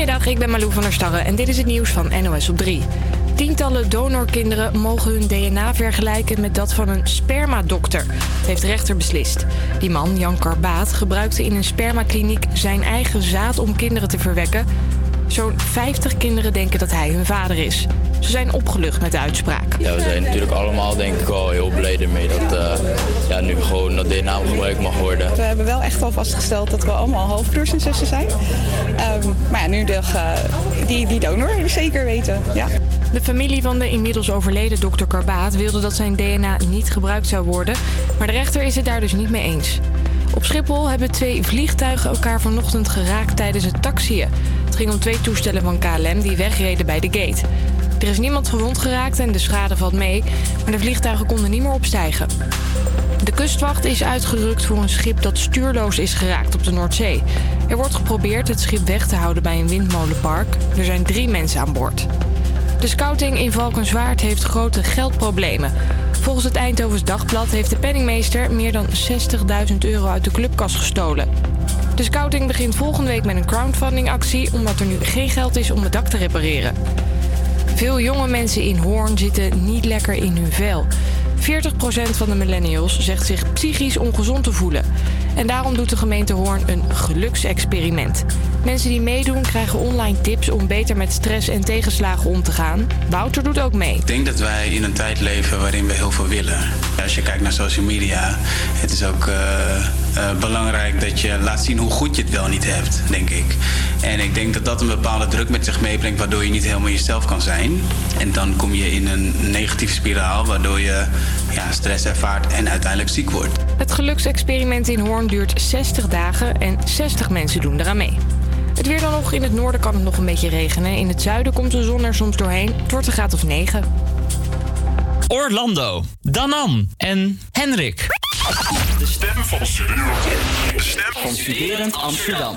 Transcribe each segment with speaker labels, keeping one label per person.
Speaker 1: Goedemiddag, ik ben Malou van der Starre en dit is het nieuws van NOS op 3. Tientallen donorkinderen mogen hun DNA vergelijken met dat van een spermadokter. Heeft de rechter beslist. Die man, Jan Karbaat, gebruikte in een spermakliniek zijn eigen zaad om kinderen te verwekken. Zo'n 50 kinderen denken dat hij hun vader is. Ze zijn opgelucht met de uitspraak.
Speaker 2: Ja, we zijn natuurlijk allemaal denk ik wel heel blij ermee dat uh, ja, nu gewoon dat DNA gebruikt mag worden.
Speaker 3: We hebben wel echt al vastgesteld dat we allemaal halfbroers en zussen zijn. Um, maar ja, nu de, uh, die, die donor zeker weten. Ja.
Speaker 1: De familie van de inmiddels overleden dokter Karbaat wilde dat zijn DNA niet gebruikt zou worden. Maar de rechter is het daar dus niet mee eens. Op Schiphol hebben twee vliegtuigen elkaar vanochtend geraakt tijdens het taxiën. Het ging om twee toestellen van KLM die wegreden bij de gate. Er is niemand gewond geraakt en de schade valt mee, maar de vliegtuigen konden niet meer opstijgen. De kustwacht is uitgerukt voor een schip dat stuurloos is geraakt op de Noordzee. Er wordt geprobeerd het schip weg te houden bij een windmolenpark. Er zijn drie mensen aan boord. De scouting in Valkenswaard heeft grote geldproblemen. Volgens het Eindhovens Dagblad heeft de penningmeester meer dan 60.000 euro uit de clubkas gestolen. De scouting begint volgende week met een crowdfundingactie omdat er nu geen geld is om het dak te repareren. Veel jonge mensen in Hoorn zitten niet lekker in hun vel. 40% van de millennials zegt zich psychisch ongezond te voelen. En daarom doet de gemeente Hoorn een geluksexperiment. Mensen die meedoen krijgen online tips om beter met stress en tegenslagen om te gaan. Wouter doet ook mee.
Speaker 4: Ik denk dat wij in een tijd leven waarin we heel veel willen. Als je kijkt naar social media, het is ook uh, uh, belangrijk dat je laat zien hoe goed je het wel niet hebt, denk ik. En ik denk dat dat een bepaalde druk met zich meebrengt, waardoor je niet helemaal jezelf kan zijn. En dan kom je in een negatieve spiraal, waardoor je ja, stress ervaart en uiteindelijk ziek wordt.
Speaker 1: Het geluksexperiment in Hoorn duurt 60 dagen en 60 mensen doen eraan mee. Het weer dan nog. In het noorden kan het nog een beetje regenen. In het zuiden komt de zon er soms doorheen. Het wordt een graad of 9.
Speaker 5: Orlando, Danan en Henrik.
Speaker 6: De stem van Studerend. De stem
Speaker 5: van Studerend Amsterdam.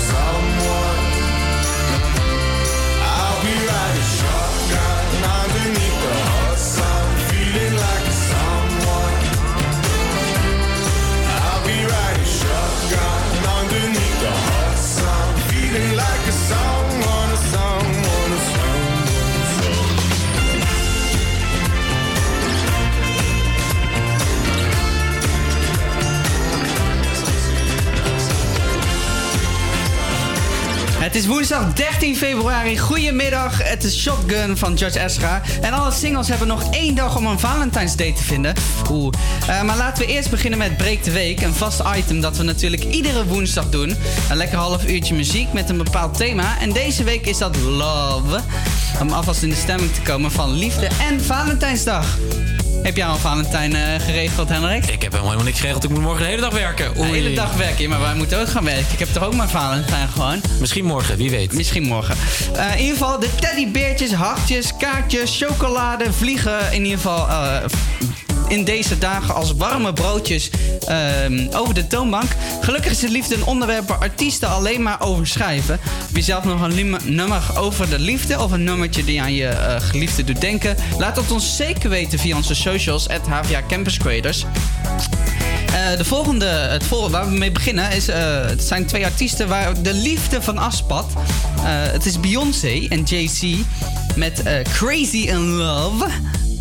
Speaker 7: Het is woensdag 13 februari. Goedemiddag. Het is Shotgun van George Ezra. En alle singles hebben nog één dag om een Valentine's Day te vinden. Oeh. Eh, maar laten we eerst beginnen met Break de Week. Een vast item dat we natuurlijk iedere woensdag doen. Een lekker half uurtje muziek met een bepaald thema. En deze week is dat Love. Om alvast in de stemming te komen van liefde en Valentijnsdag. Heb jij al Valentijn eh, geregeld, Henrik?
Speaker 8: Ik heb helemaal niks geregeld. Ik moet morgen de hele dag werken.
Speaker 7: De hele dag werken, maar wij moeten ook gaan werken. Ik heb toch ook maar Valentijn gewoon.
Speaker 8: Misschien morgen, wie weet.
Speaker 7: Misschien morgen. Eh, in ieder geval de teddybeertjes, hartjes, kaartjes, chocolade, vliegen. In ieder geval eh, in deze dagen als warme broodjes ehm, over de toonbank. Gelukkig is het liefde een onderwerp waar artiesten alleen maar over schrijven. Heb je zelf nog een nummer over de liefde of een nummertje die aan je eh, geliefde doet denken? Laat het ons zeker weten via onze socials, at HVA Campus Creators. Eh, de volgende, het volgende waar we mee beginnen is, eh, het zijn twee artiesten waar de liefde van afspat. Het is Beyoncé en Jay-Z met Crazy in Love.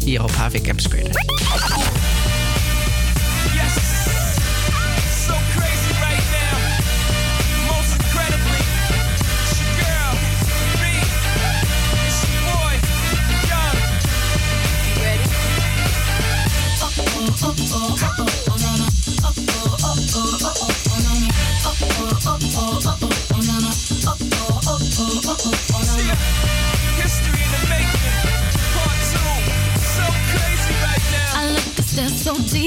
Speaker 7: Hier op HV Campus Creators.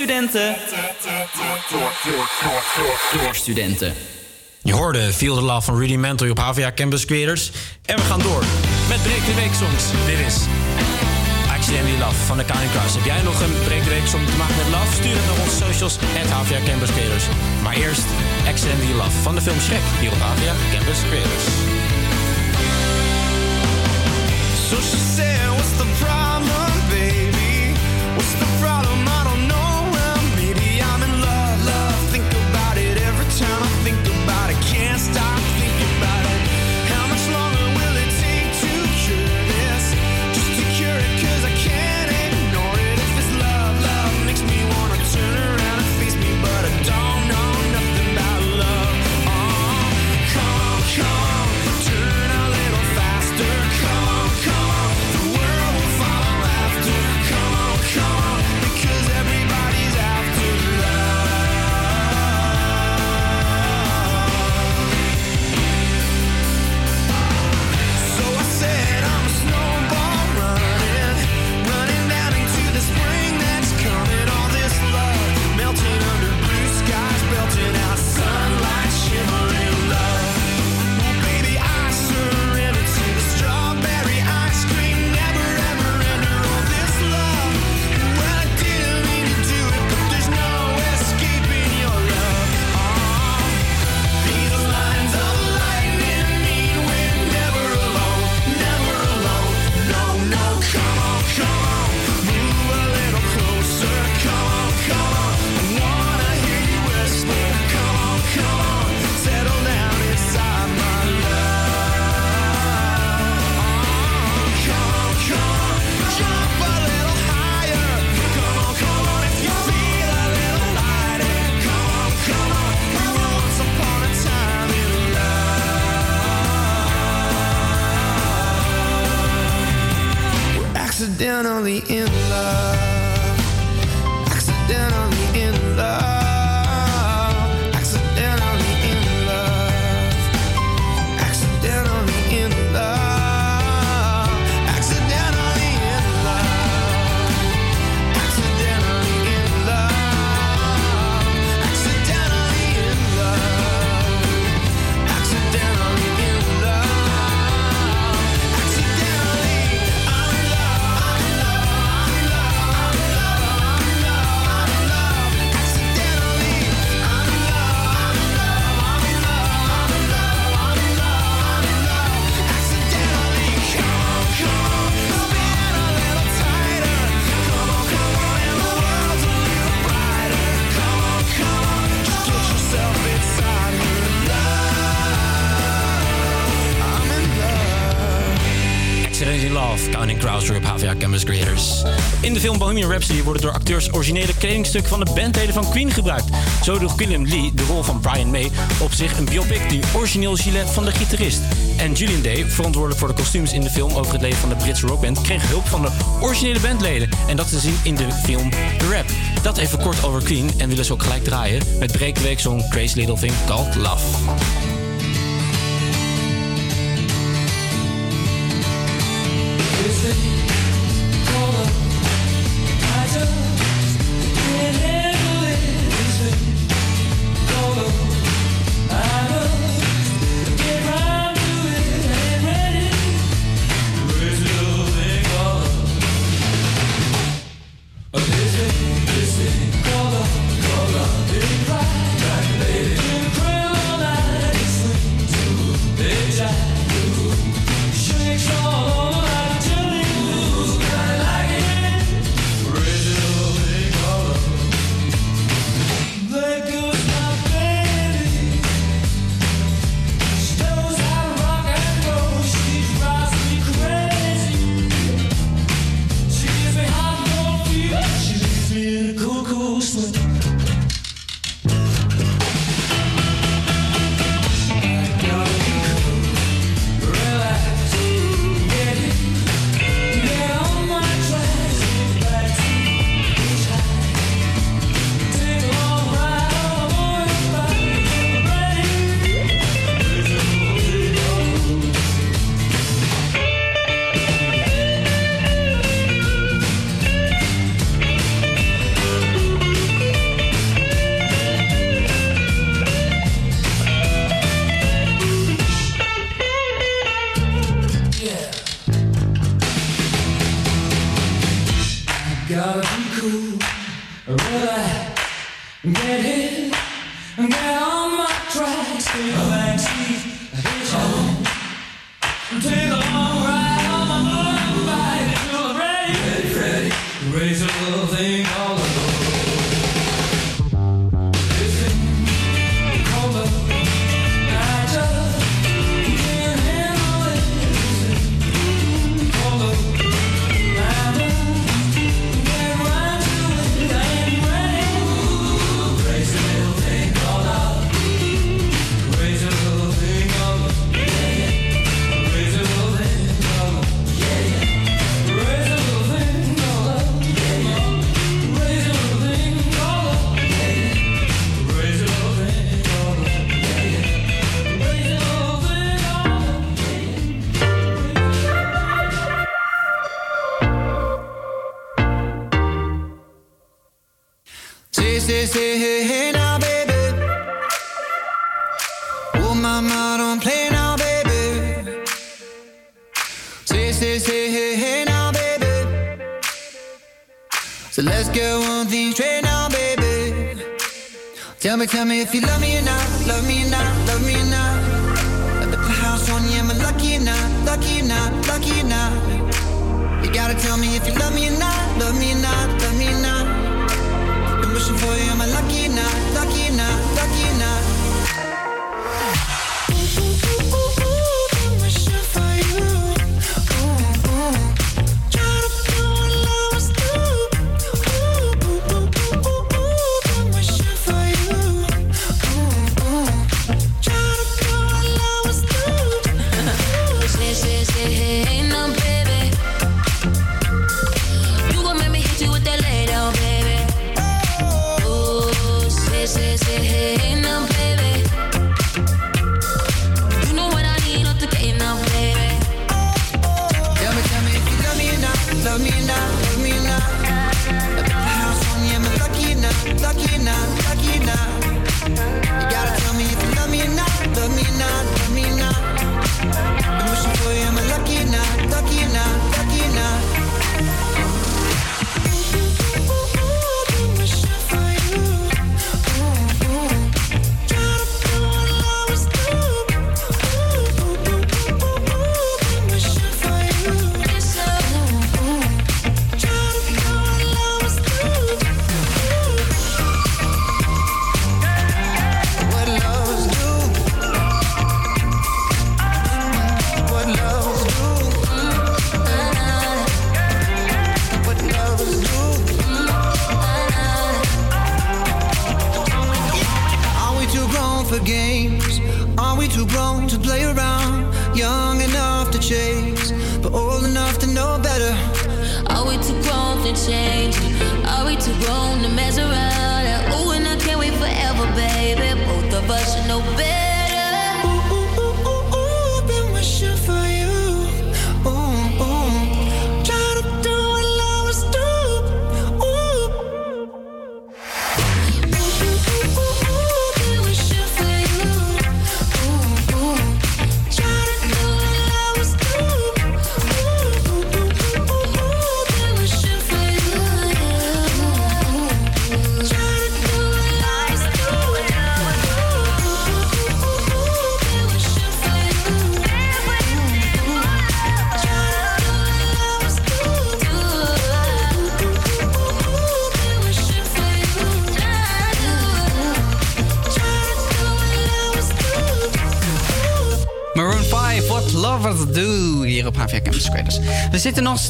Speaker 5: studenten. Door studenten.
Speaker 8: Je hoorde Feel the Love van Rudy Mentor op HVA Campus Creators. En we gaan door met Breek de Week songs. Dit is Accidentally Love van de Counting Cross. Heb jij nog een Breek de Week song te maken met Love? Stuur het naar onze socials, at HVA Campus Creators. Maar eerst Accidentally Love van de film Shrek, hier op HVA Campus Creators.
Speaker 9: So she said, What's the problem, baby? What's the problem? I don't know.
Speaker 8: Rhapsody worden door acteurs originele kledingstukken van de bandleden van Queen gebruikt. Zo droeg William Lee de rol van Brian May op zich een biopic die origineel gilet van de gitarist. En Julian Day, verantwoordelijk voor de kostuums in de film over het leven van de Britse rockband, kreeg hulp van de originele bandleden. En dat te zien in de film The Rap. Dat even kort over Queen en willen ze ook gelijk draaien met breekweek song Crazy Little Thing Called Love.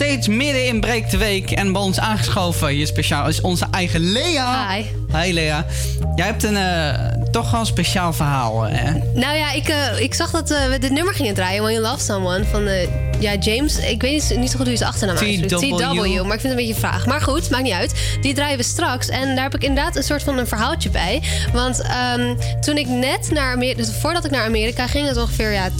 Speaker 7: steeds midden in Breek de Week. En bij ons aangeschoven je speciaal is onze eigen Lea.
Speaker 10: Hi.
Speaker 7: Hi Lea. Jij hebt een, eh, toch wel een speciaal verhaal, hè?
Speaker 10: Nou ja, ik, eh, ik zag dat eh, we dit nummer gingen draaien, When You Love Someone, van de ja, James. Ik weet niet zo goed hoe zijn achternaam uitspreekt.
Speaker 7: TW,
Speaker 10: maar ik vind het een beetje vraag. Maar goed, maakt niet uit. Die draaien we straks. En daar heb ik inderdaad een soort van een verhaaltje bij. Want ehm, toen ik net naar Amerika... Dus voordat ik naar Amerika ging, dat is ongeveer ja,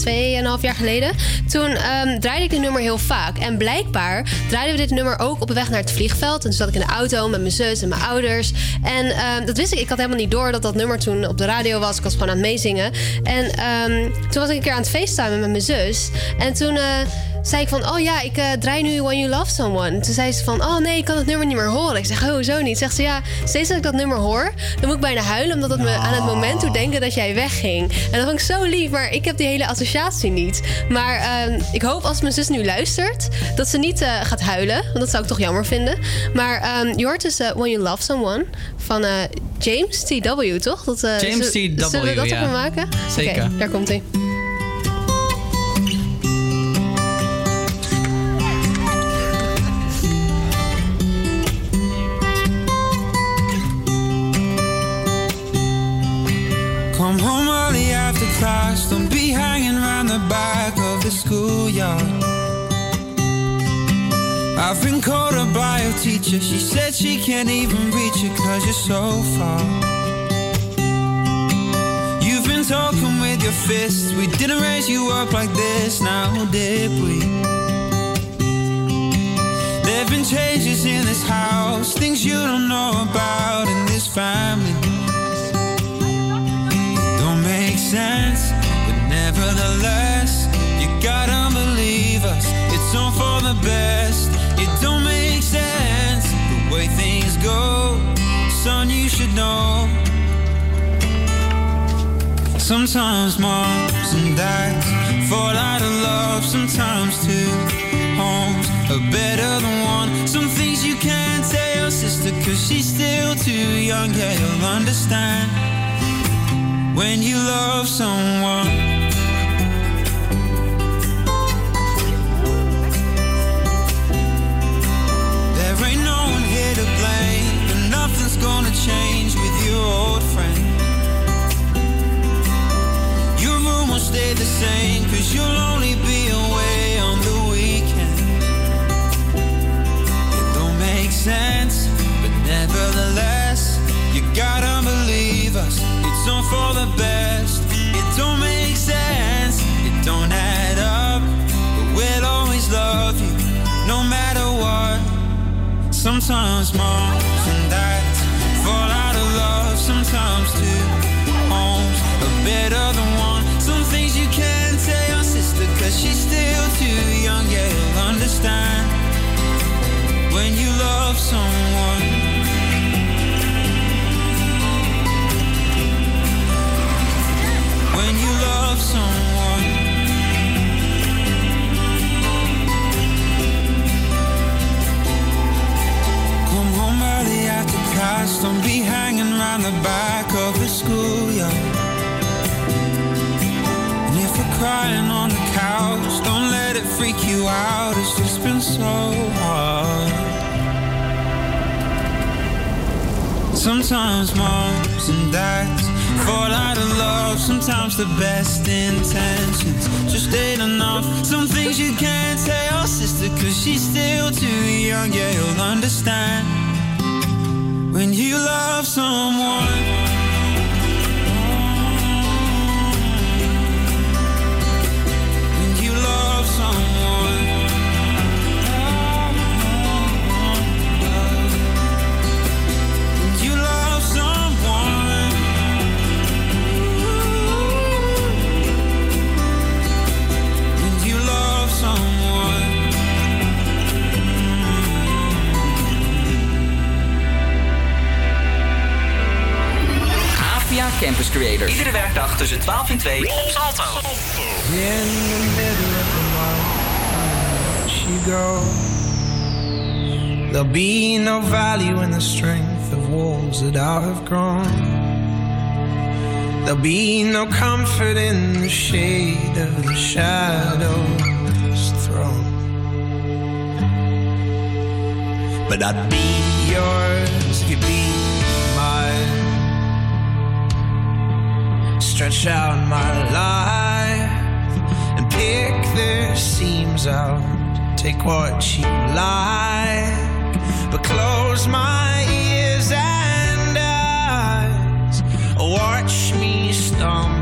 Speaker 10: 2,5 jaar geleden... toen um, draaide ik dit nummer heel vaak. En blijkbaar draaiden we dit nummer ook op de weg naar het vliegveld. En toen zat ik in de auto met mijn zus en mijn ouders. En ehm, dat wist ik. Ik had helemaal niet door dat dat nummer toen op de radio was. Ik was gewoon aan het meezingen. En toen was ik een keer aan het facetimen met mijn zus. En toen... Eh, zei ik van, oh ja, ik eh, draai nu When You Love Someone. Toen zei ze van, oh nee, ik kan het nummer niet meer horen. Ik zeg, oh, zo niet. Zegt ze, ja, steeds als ik dat nummer hoor, dan moet ik bijna huilen... omdat het me aan het moment doet denken dat jij wegging. En dat vond ik zo lief, maar ik heb die hele associatie niet. Maar ehm, ik hoop als mijn zus nu luistert, dat ze niet eh, gaat huilen. Want dat zou ik toch jammer vinden. Maar ehm, je hoort dus eh, When You Love Someone van James T.W., toch? Dat,
Speaker 7: James T.W.,
Speaker 10: Zullen we dat
Speaker 7: ja.
Speaker 10: maken?
Speaker 7: Zeker.
Speaker 10: Daar komt hij.
Speaker 11: I've been called a bio teacher. She said she can't even reach you cause you're so far. You've been talking with your fists. We didn't raise you up like this, now did we? There've been changes in this house, things you don't know about in this family don't make sense, but nevertheless, you gotta believe us. It's all for the best. It don't make sense the way things go, son. You should know. Sometimes moms and dads fall out of love. Sometimes two homes are better than one. Some things you can't tell your sister 'cause she's still too young. Yeah, you'll understand when you love someone.
Speaker 12: 2 op Salto.
Speaker 11: In the middle of the night, she goes. There'll be no value in the strength of walls that I have grown. There'll be no comfort in the shade of the shadow's throne. But I'd be yours if you'd be Stretch out my life and pick the seams out. Take what you like, but close my ears and eyes. Watch me stumble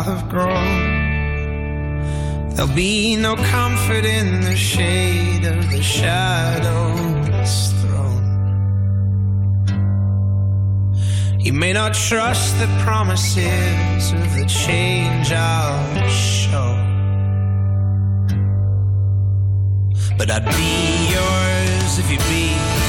Speaker 11: I have grown. There'll be no comfort in the shade of the shadow's throne. You may not trust the promises of the change I'll show. But I'd be yours if you'd be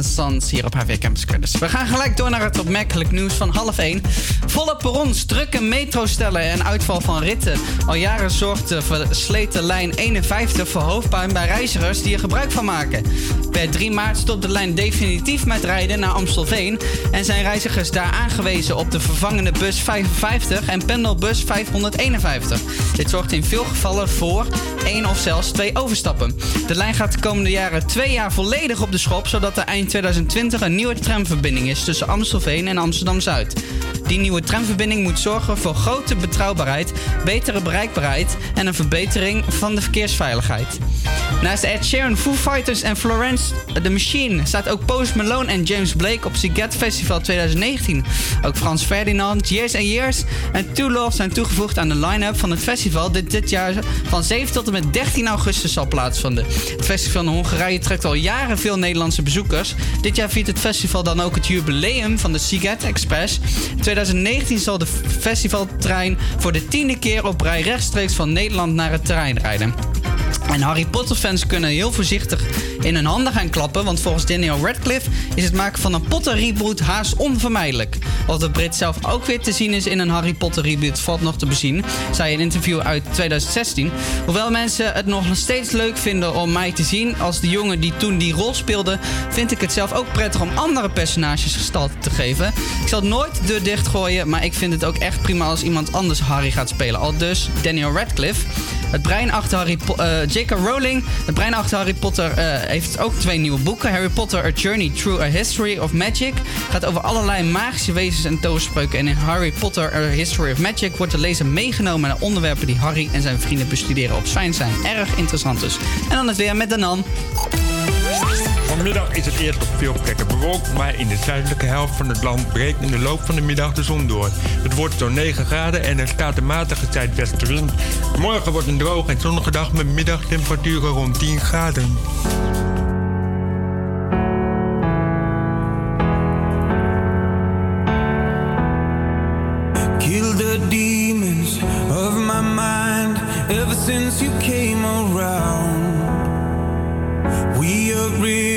Speaker 7: Sons hier op HV Campus. We gaan gelijk door naar het opmerkelijk nieuws van half 1. Volle perrons, drukke metrostellen en uitval van ritten. Al jaren zorgt de versleten lijn 51 voor hoofdpijn bij reizigers die er gebruik van maken. Per 3 maart stopt de lijn definitief met rijden naar Amstelveen... en zijn reizigers daar aangewezen op de vervangende bus 55 en pendelbus 551. Dit zorgt in veel gevallen voor één of zelfs twee overstappen. De lijn gaat de komende jaren twee jaar volledig op de schop... zodat er eind 2020 een nieuwe tramverbinding is tussen Amstelveen en Amsterdam-Zuid. Die nieuwe tramverbinding moet zorgen voor grote betrouwbaarheid, betere bereikbaarheid en een verbetering van de verkeersveiligheid. Naast Ed Sheeran, Foo Fighters en Florence The Machine staat ook Post Malone en James Blake op Siget Festival 2019. Ook Frans Ferdinand, Years and Years en Two Love zijn toegevoegd aan de line-up van het festival dit dit jaar van 7 tot en met 13 augustus zal plaatsvinden. Het festival in Hongarije trekt al jaren veel Nederlandse bezoekers. Dit jaar viert het festival dan ook het jubileum van de Siget Express. In 2019 zal de festivaltrein voor de tiende keer op rij rechtstreeks van Nederland naar het terrein rijden. En Harry Potter fans kunnen heel voorzichtig in hun handen gaan klappen, want volgens Daniel Radcliffe is het maken van een Potter reboot haast onvermijdelijk. Of de Brit zelf ook weer te zien is in een Harry Potter reboot valt nog te bezien, zei een interview uit 2016. Hoewel mensen het nog steeds leuk vinden om mij te zien als de jongen die toen die rol speelde, vind ik het zelf ook prettig om andere personages gestalte te geven. Ik zal nooit de deur dichtgooien, maar ik vind het ook echt prima als iemand anders Harry gaat spelen. Al dus Daniel Radcliffe. Het brein achter Harry Po- eh, J.K. Rowling, het brein achter Harry Potter, eh, heeft ook twee nieuwe boeken. Harry Potter, A Journey Through a History of Magic gaat over allerlei magische wezens en toverspreuken. En in Harry Potter, A History of Magic wordt de lezer meegenomen naar onderwerpen die Harry en zijn vrienden bestuderen op Zwijn zijn. Erg interessant dus. En dan het weer met Danan.
Speaker 13: Vanmiddag is het eerst op veel plekken bewolkt, maar in de zuidelijke helft van het land breekt in de loop van de middag de zon door. Het wordt zo'n 9 graden en er staat een matige zuidwestenwind. Morgen wordt een droge en zonnige dag met middagtemperaturen rond 10 graden.
Speaker 11: Kill the demons of my mind ever since you came around. We a river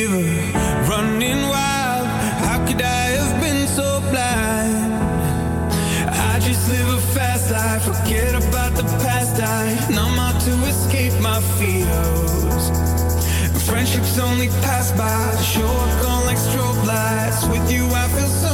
Speaker 11: past. I numb out to escape my fears. Friendships only pass by, show up gone like strobe lights. With you, I feel something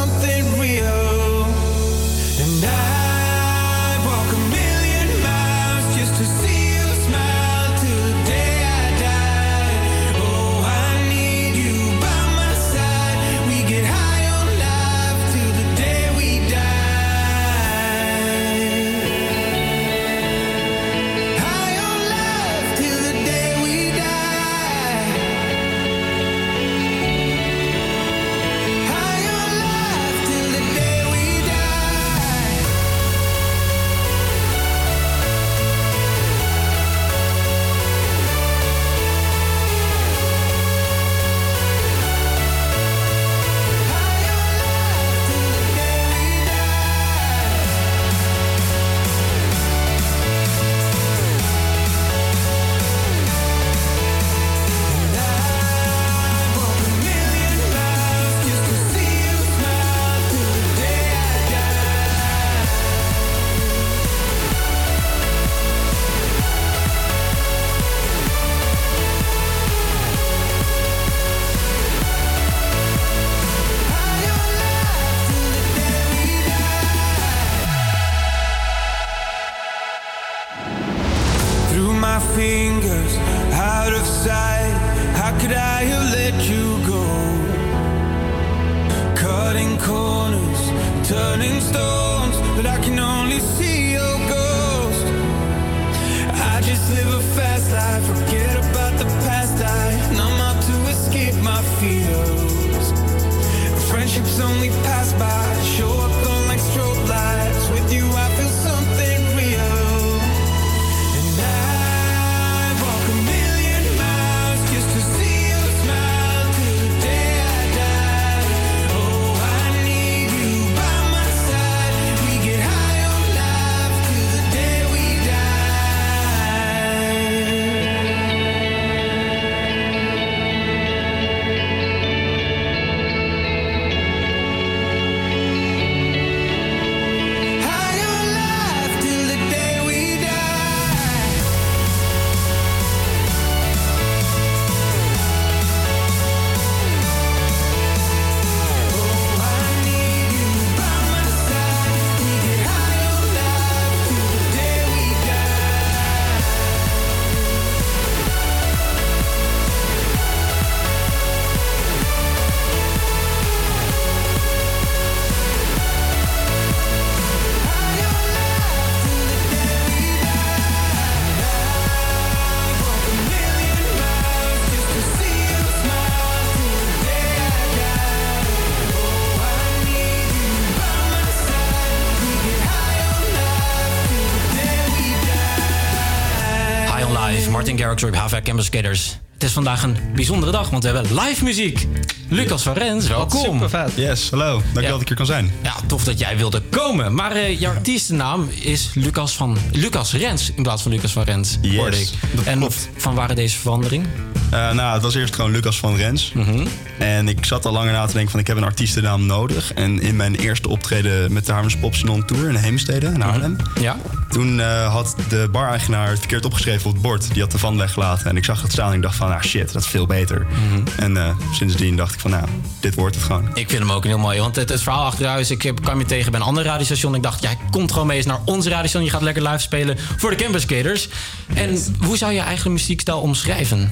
Speaker 8: Op HVA Campus Skaters. Het is vandaag een bijzondere dag, want we hebben live muziek. Lucas van Rens, welkom.
Speaker 14: Super vet. Yes, hallo. Dankjewel dat ik er kan zijn.
Speaker 8: Ja, tof dat jij wilde komen. Maar eh, jouw artiestennaam is Lucas, van, Lucas Rens in plaats van Lucas van Rens, hoorde ik. en van waar deze verandering?
Speaker 14: Eh, nou, het was eerst gewoon Lucas van Rens.
Speaker 8: Mhm.
Speaker 14: En ik zat al langer na te denken van ik heb een artiestennaam nodig. En in mijn eerste optreden met de Haarlems Pop Salon Tour in Heemstede, in Haarlem.
Speaker 8: Ja.
Speaker 14: Toen eh, had de bar-eigenaar het verkeerd opgeschreven op het bord. Die had de van weggelaten. En ik zag het staan en ik dacht van, ah shit, dat is veel beter.
Speaker 8: Mhm.
Speaker 14: En eh, sindsdien dacht ik van, nou, dit wordt het gewoon.
Speaker 8: Ik vind hem ook heel mooi. Want het, het verhaal achter huis, ik kwam je tegen bij een ander radiostation. Ik dacht, jij komt gewoon mee eens naar ons radiostation. Je gaat lekker live spelen voor de Campus Skaters. En hoe zou je eigen muziekstijl omschrijven?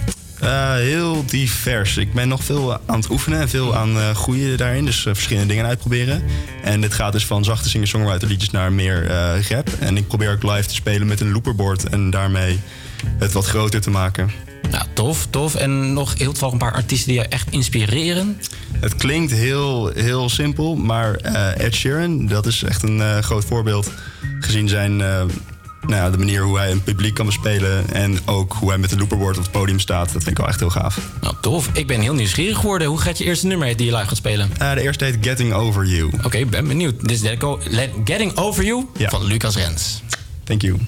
Speaker 14: Eh, heel divers. Ik ben nog veel aan het oefenen en veel aan eh groeien daarin. Dus eh, verschillende dingen uitproberen. En dit gaat dus van zachte singer-songwriter liedjes naar meer rap. En ik probeer ook live te spelen met een looperboard. En daarmee het wat groter te maken.
Speaker 8: Nou, tof, tof. En nog heel toevallig een paar artiesten die je echt inspireren.
Speaker 14: Het klinkt heel, heel simpel, maar Ed Sheeran, dat is echt een groot voorbeeld. Gezien zijn, nou ja, de manier hoe hij een publiek kan bespelen. En ook hoe hij met de looperboard op het podium staat. Dat vind ik wel echt heel gaaf.
Speaker 8: Nou, tof. Ik ben heel nieuwsgierig geworden. Hoe gaat je eerste nummer heet die je live gaat spelen?
Speaker 14: Eh, de eerste heet Getting Over You.
Speaker 8: Oké, ben benieuwd. Dit is Getting Over You van Lucas Rens.
Speaker 14: Thank you.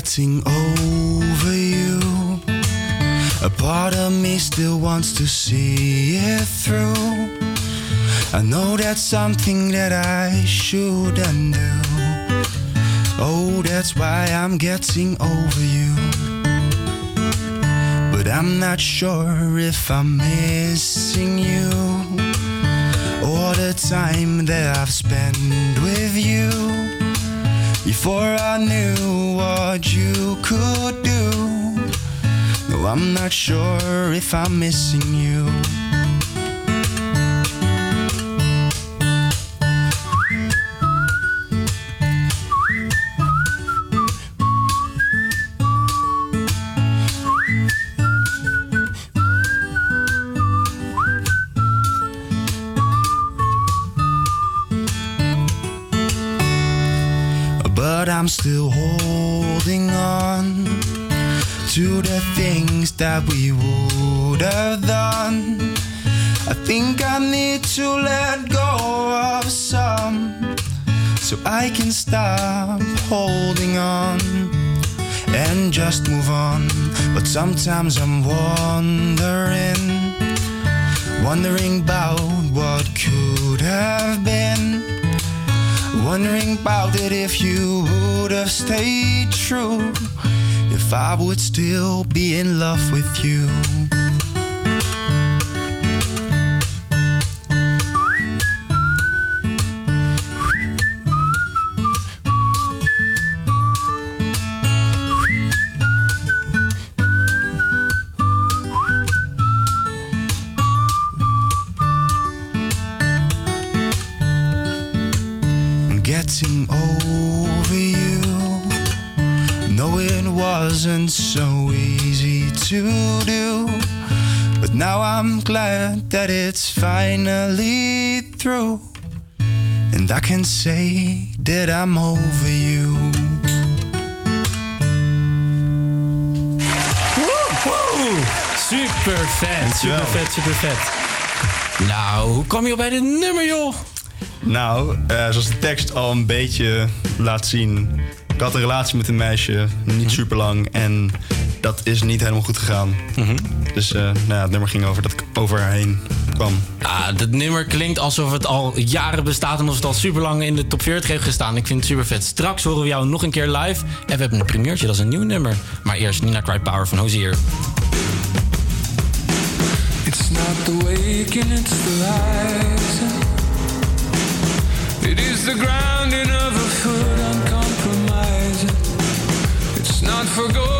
Speaker 14: Getting over you. A part of me still wants to see it through. I know that's something that I shouldn't do. Oh, that's why I'm getting over you. But I'm not sure if I'm missing you. All the time that I've spent with you. Before I knew what you could do. No, I'm not sure if I'm missing you. That we would have done. I think I need to let go of some so I can stop holding on and just move on. But sometimes I'm wondering, wondering about what could have been. Wondering about it if you would have stayed true. If I would still be in love with you. That it's finally through. And I can say that I'm over you.
Speaker 8: Super vet, super vet, super vet. Nou, hoe kwam je bij dit nummer, joh?
Speaker 15: Nou, eh, zoals de tekst al een beetje laat zien. Ik had een relatie met een meisje, niet super lang. En dat is niet helemaal goed gegaan. Dus eh, nou ja, het nummer ging over dat ik over haar heen kwam.
Speaker 8: Ah, dat nummer klinkt alsof het al jaren bestaat en alsof het al super lang in de top 40 heeft gestaan. Ik vind het super vet. Straks horen we jou nog een keer live. En we hebben een primeurtje, dat is een nieuw nummer. Maar eerst Nina Cry Power van Hozier.
Speaker 16: It's not the waking, it's the rising. It is the grounding of a foot uncompromising. It's not forgoing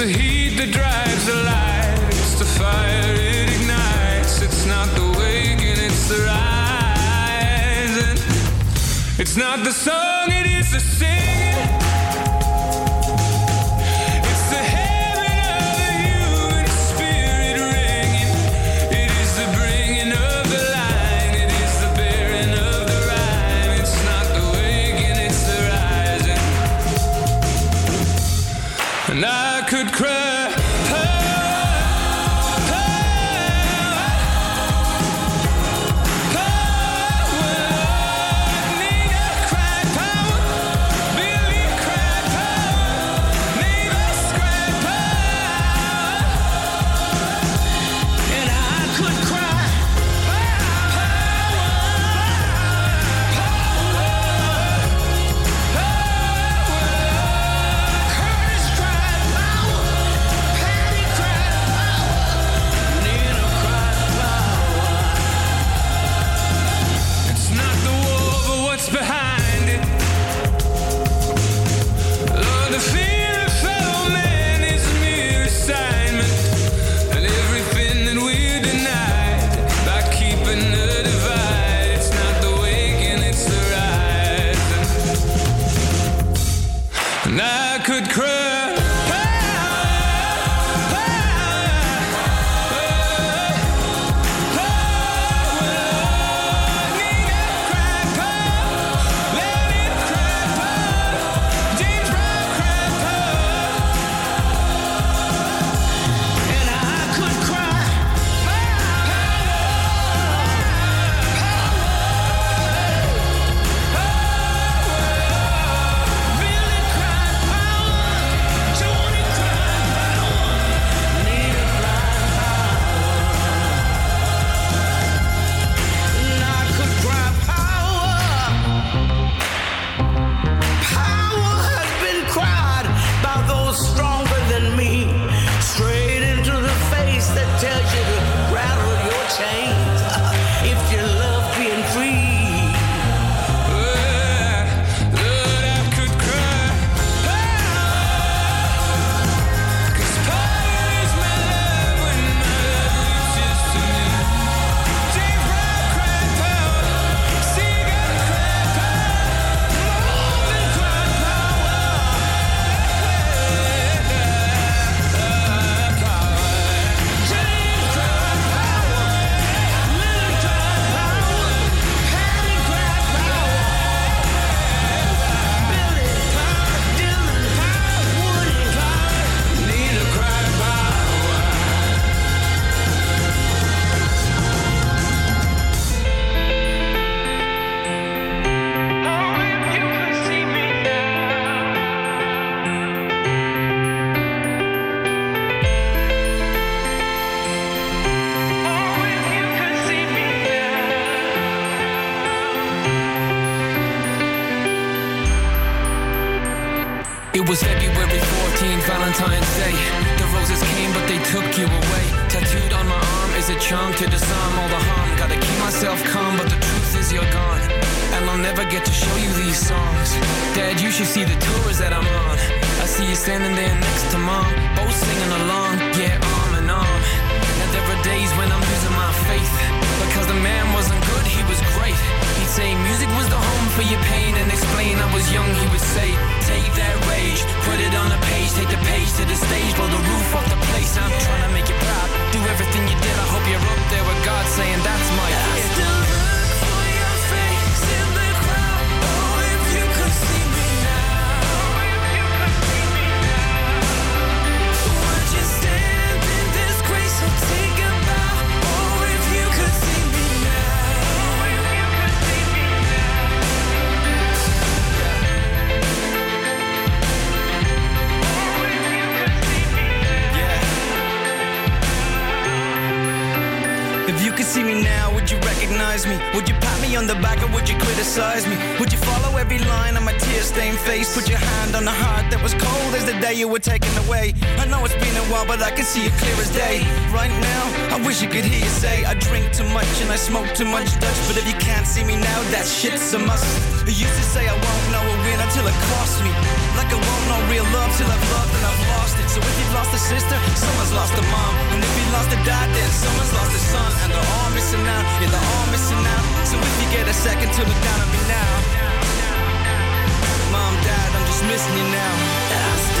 Speaker 16: the heat that drives the light. It's the fire it ignites. It's not the waking, it's the rising. It's not the song,
Speaker 17: criticize me? Would you follow every line on my tear-stained face? Put your hand on the heart that was cold as the day you were taken away. I know it's been a while, but I can see it clear as day. Right now, I wish you could hear you say I drink too much and I smoke too much Dutch. But if you can't see me now, that shit's a must. You used to say I won't know a winner till it costs me. Like I won't know real love till I've loved and I've lost. So if you've lost a sister, someone's lost a mom. And if you lost a dad, then someone's lost a son. And they're all missing out, yeah, they're all missing out. So if you get a second to look down at me now. Mom, dad, I'm just missing you now.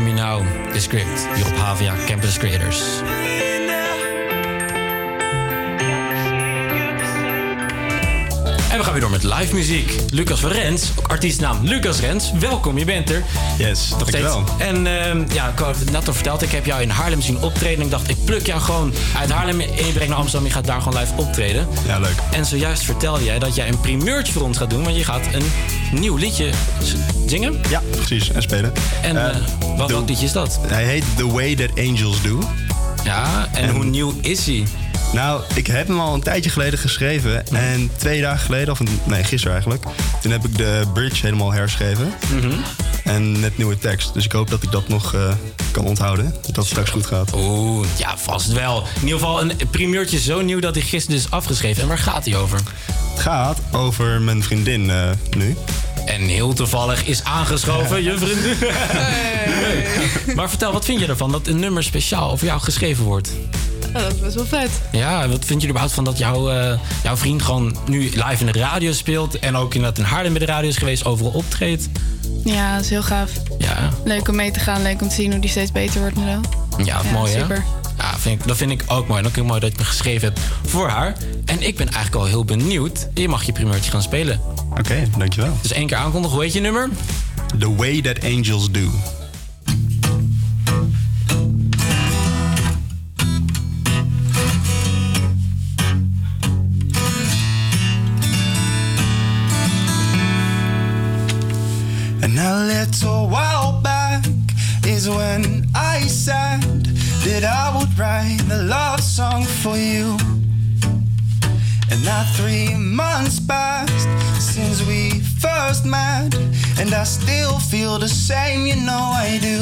Speaker 17: Me Now,
Speaker 8: de script. Hier op HVA Campus Creators. En we gaan weer door met live muziek. Lucas van Rens, artiestnaam Lucas Rens. Welkom, je bent er.
Speaker 14: Yes,
Speaker 8: Nog steeds.
Speaker 14: dankjewel.
Speaker 8: En ehm, ja, ik had het net al verteld, ik heb jou in Haarlem zien optreden. Ik dacht, ik pluk jou gewoon uit Haarlem en je brengt naar Amsterdam. Je gaat daar gewoon live optreden.
Speaker 14: Ja, leuk.
Speaker 8: En zojuist vertelde jij dat jij een primeurtje voor ons gaat doen. Want je gaat een nieuw liedje zingen.
Speaker 14: Ja, precies. En spelen.
Speaker 8: En
Speaker 14: Eh,
Speaker 8: eh, wat, welk liedje is dat?
Speaker 14: Hij heet The Way That Angels Do.
Speaker 8: Ja, en, hoe nieuw is hij?
Speaker 14: Nou, ik heb hem al een tijdje geleden geschreven. En twee dagen geleden, of een- nee, gisteren eigenlijk... toen heb ik de bridge helemaal herschreven.
Speaker 8: Mhm.
Speaker 14: En net nieuwe tekst. Dus ik hoop dat ik dat nog eh, kan onthouden. Dat het straks goed gaat.
Speaker 8: Oeh, ja, vast wel. In ieder geval een primeurtje zo nieuw dat hij gisteren is afgeschreven. En waar gaat hij over?
Speaker 14: Het gaat over mijn vriendin eh, nu.
Speaker 8: En heel toevallig is aangeschoven, je vriendin. Maar vertel, wat vind je ervan dat een nummer speciaal over jou geschreven wordt?
Speaker 18: Ja, dat is best wel vet.
Speaker 8: Ja, wat vind je er überhaupt van dat jouw, eh, jouw vriend gewoon nu live in de radio speelt... en ook inderdaad in Haarlem bij de radio is geweest, overal optreedt?
Speaker 18: Ja, dat is heel gaaf.
Speaker 8: Ja,
Speaker 18: Leuk om mee te gaan, leuk om te zien hoe die steeds beter wordt en zo.
Speaker 8: ja, mooi hè?
Speaker 18: super.
Speaker 8: Ja, vind ik, dat vind ik ook mooi. En ook heel mooi dat je het geschreven hebt voor haar. En ik ben eigenlijk al heel benieuwd. Je mag je primeurtje gaan spelen.
Speaker 14: Oké, dankjewel.
Speaker 8: Dus één keer aankondigen. Hoe heet je nummer?
Speaker 14: The Way That Angels Do.
Speaker 19: Months passed since we first
Speaker 14: met, and I still feel the same, you know I do.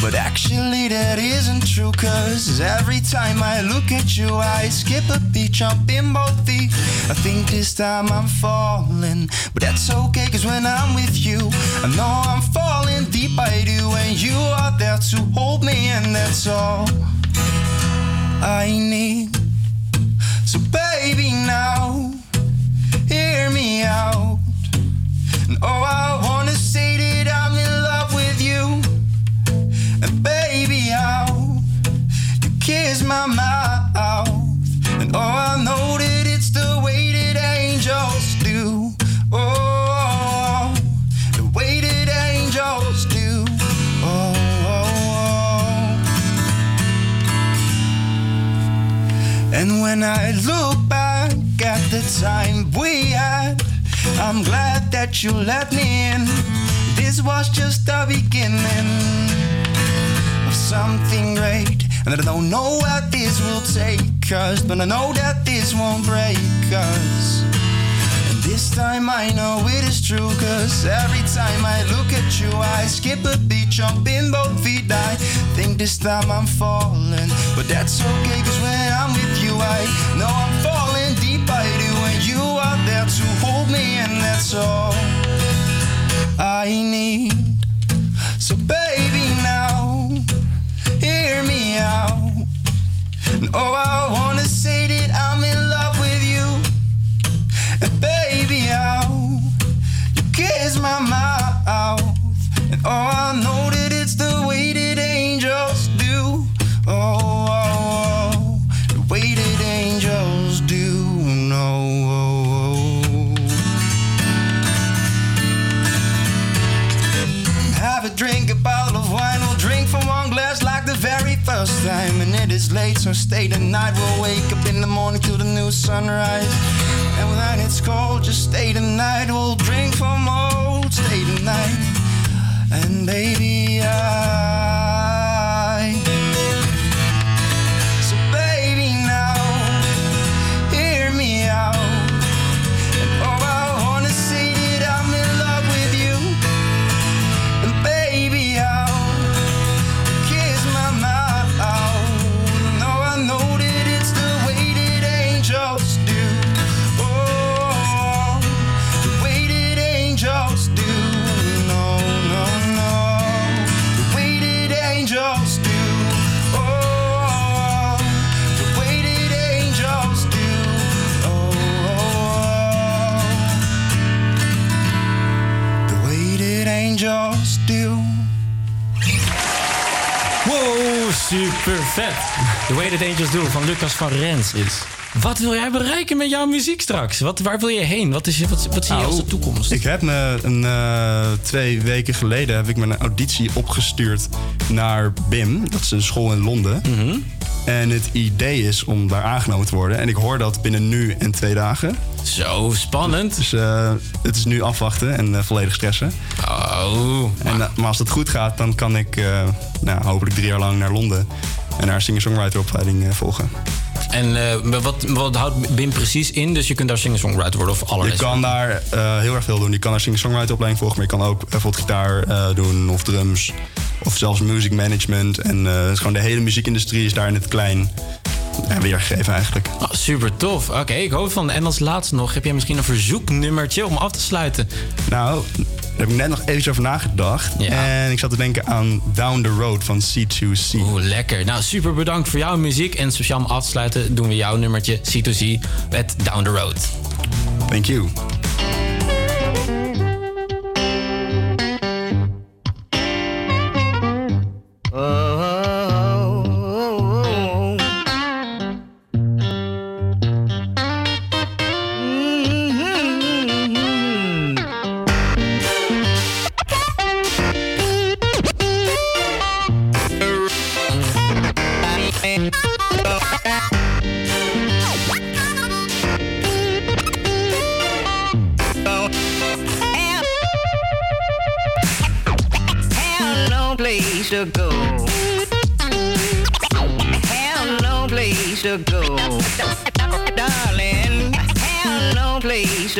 Speaker 14: But actually, that isn't true, cause every time I look at you, I skip a beat, jump in both feet. I think this time I'm falling, but that's okay, cause when I'm with you, I know I'm falling deep, I do, and you are there to hold me, and that's all I need. So, baby, now, hear me out. And oh, I wanna say that I'm in love with you. And baby, how you kiss my mouth. And oh, I when I look back at the time we had, I'm glad that you let me in. This was just the beginning of something great. And I don't know what this will take us, but I know that this won't break us. This time I know it is true, cause every time I look at you, I skip a beat, jump in both feet. I think this time I'm falling, but that's okay, cause when I'm with you, I know I'm falling deep. I do, and you are there to hold me, and that's all I need. So, baby, now hear me out. And oh, I wanna say that I'm in love with you. And baby, my mouth. And oh, I time. And it is late, so stay the night. We'll wake up in the morning till the new sunrise. And when it's cold, just stay the night. We'll drink from old, stay the night. And baby, I. do.
Speaker 8: Wow, super vet. The Way That Angels Do van Lucas van Rens. Wat wil jij bereiken met jouw muziek straks? Wat, waar wil je heen? Wat, is, wat, wat zie je als de toekomst?
Speaker 20: Ik heb me een, eh, twee weken geleden heb ik me een auditie opgestuurd naar BIM. Dat is een school in Londen.
Speaker 8: Mhm.
Speaker 20: En het idee is om daar aangenomen te worden. En ik hoor dat binnen nu en twee dagen.
Speaker 8: Zo, spannend.
Speaker 20: Dus eh, het is nu afwachten en eh, volledig stressen.
Speaker 8: Oh.
Speaker 20: En, eh, maar als het goed gaat, dan kan ik nou, hopelijk drie jaar lang naar Londen. En daar een singer-songwriter opleiding eh, volgen.
Speaker 8: En wat, wat houdt BIM precies in? Dus je kunt daar singer-songwriter worden of alles.
Speaker 20: Je kan daar heel erg veel doen. Je kan daar singer-songwriter opleiding volgen, maar je kan ook bijvoorbeeld gitaar doen of drums. Of zelfs music management. En het is gewoon de hele muziekindustrie is daar in het klein eh, weergegeven eigenlijk.
Speaker 8: Oh, super tof. Oké, ik hoop van. En als laatste nog, heb jij misschien een verzoeknummertje om af te sluiten?
Speaker 20: Nou, daar heb ik net nog even over nagedacht. En ik zat te denken aan Down the Road van C2C.
Speaker 8: Oeh, lekker. Nou, super bedankt voor jouw muziek. En speciaal om af te sluiten doen we jouw nummertje C2C met Down the Road.
Speaker 20: Thank you.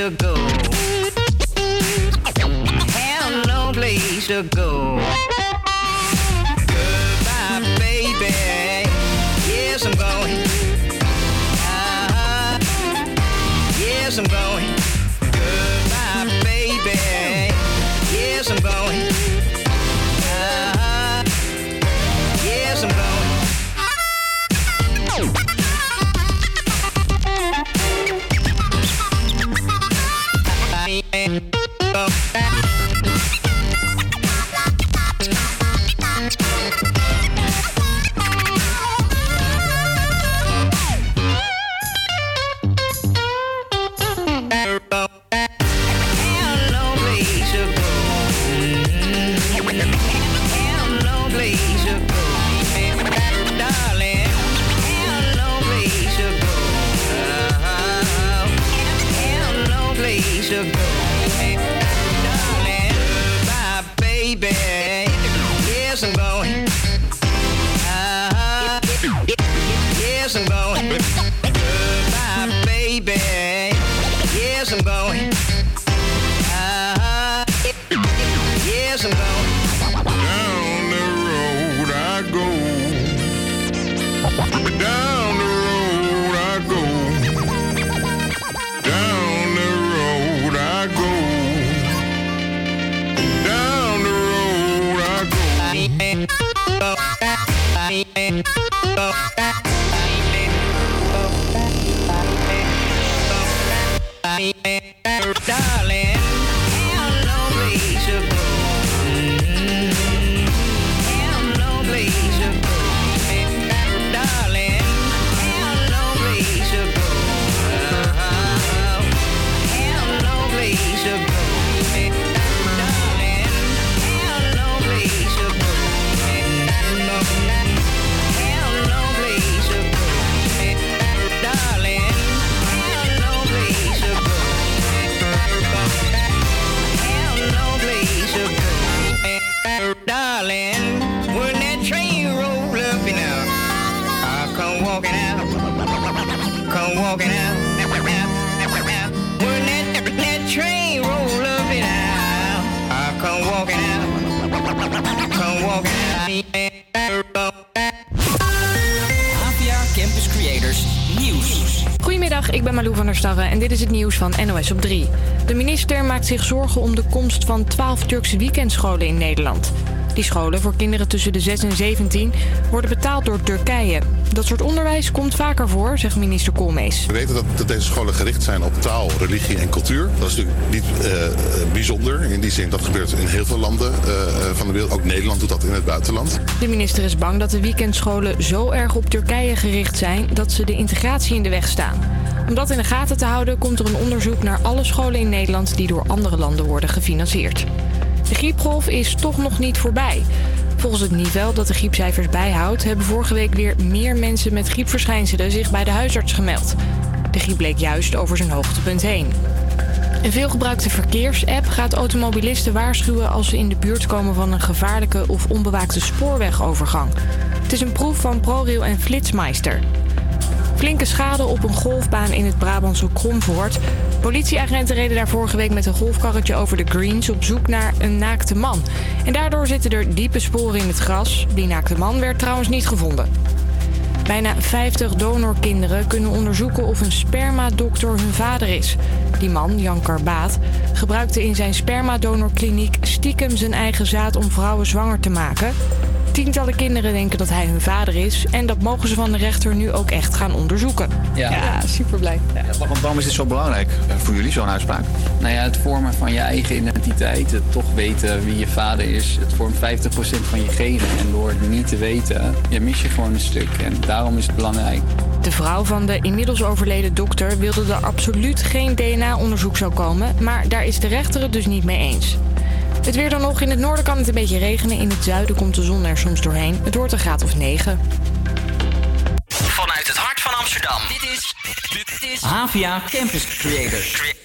Speaker 21: To go. Have no place to go.
Speaker 5: Nieuws
Speaker 1: van NOS op 3. De minister maakt zich zorgen om de komst van 12 Turkse weekendscholen in Nederland. Die scholen voor kinderen tussen de 6 en 17 worden betaald door Turkije. Dat soort onderwijs komt vaker voor, zegt minister Koolmees.
Speaker 22: We weten dat, dat deze scholen gericht zijn op taal, religie en cultuur. Dat is natuurlijk niet eh, eh, bijzonder. In die zin, dat gebeurt in heel veel landen eh, van de wereld. Ook Nederland doet dat in het buitenland.
Speaker 1: De minister is bang dat de weekendscholen zo erg op Turkije gericht zijn dat ze de integratie in de weg staan. Om dat in de gaten te houden komt er een onderzoek naar alle scholen in Nederland die door andere landen worden gefinancierd. De griepgolf is toch nog niet voorbij. Volgens het niveau dat de griepcijfers bijhoudt, hebben vorige week weer meer mensen met griepverschijnselen zich bij de huisarts gemeld. De griep bleek juist over zijn hoogtepunt heen. Een veelgebruikte verkeersapp gaat automobilisten waarschuwen als ze in de buurt komen van een gevaarlijke of onbewaakte spoorwegovergang. Het is een proef van ProRail en Flitsmeister. Flinke schade op een golfbaan in het Brabantse Kromvoort. Politieagenten reden daar vorige week met een golfkarretje over de greens op zoek naar een naakte man. En daardoor zitten er diepe sporen in het gras. Die naakte man werd trouwens niet gevonden. Bijna 50 donorkinderen kunnen onderzoeken of een spermadokter hun vader is. Die man, Jan Karbaat, gebruikte in zijn spermadonorkliniek stiekem zijn eigen zaad om vrouwen zwanger te maken. Tientallen kinderen denken dat hij hun vader is en dat mogen ze van de rechter nu ook echt gaan onderzoeken.
Speaker 23: Ja,
Speaker 1: super blij.
Speaker 23: Waarom, waarom is dit zo belangrijk eh, voor jullie, zo'n uitspraak? Nou ja, het vormen van je eigen identiteit, het toch weten wie je vader is, het vormt 50% van je genen. En door het niet te weten, ja, mis je gewoon een stuk. En daarom is het belangrijk.
Speaker 1: De vrouw van de inmiddels overleden dokter wilde er absoluut geen DNA-onderzoek zou komen, maar daar is de rechter het dus niet mee eens. Het weer dan nog. In het noorden kan het een beetje regenen. In het zuiden komt de zon er soms doorheen. Het wordt een graad of 9.
Speaker 5: Vanuit het hart van Amsterdam. Dit is, dit is APA Campus Creators. Creators.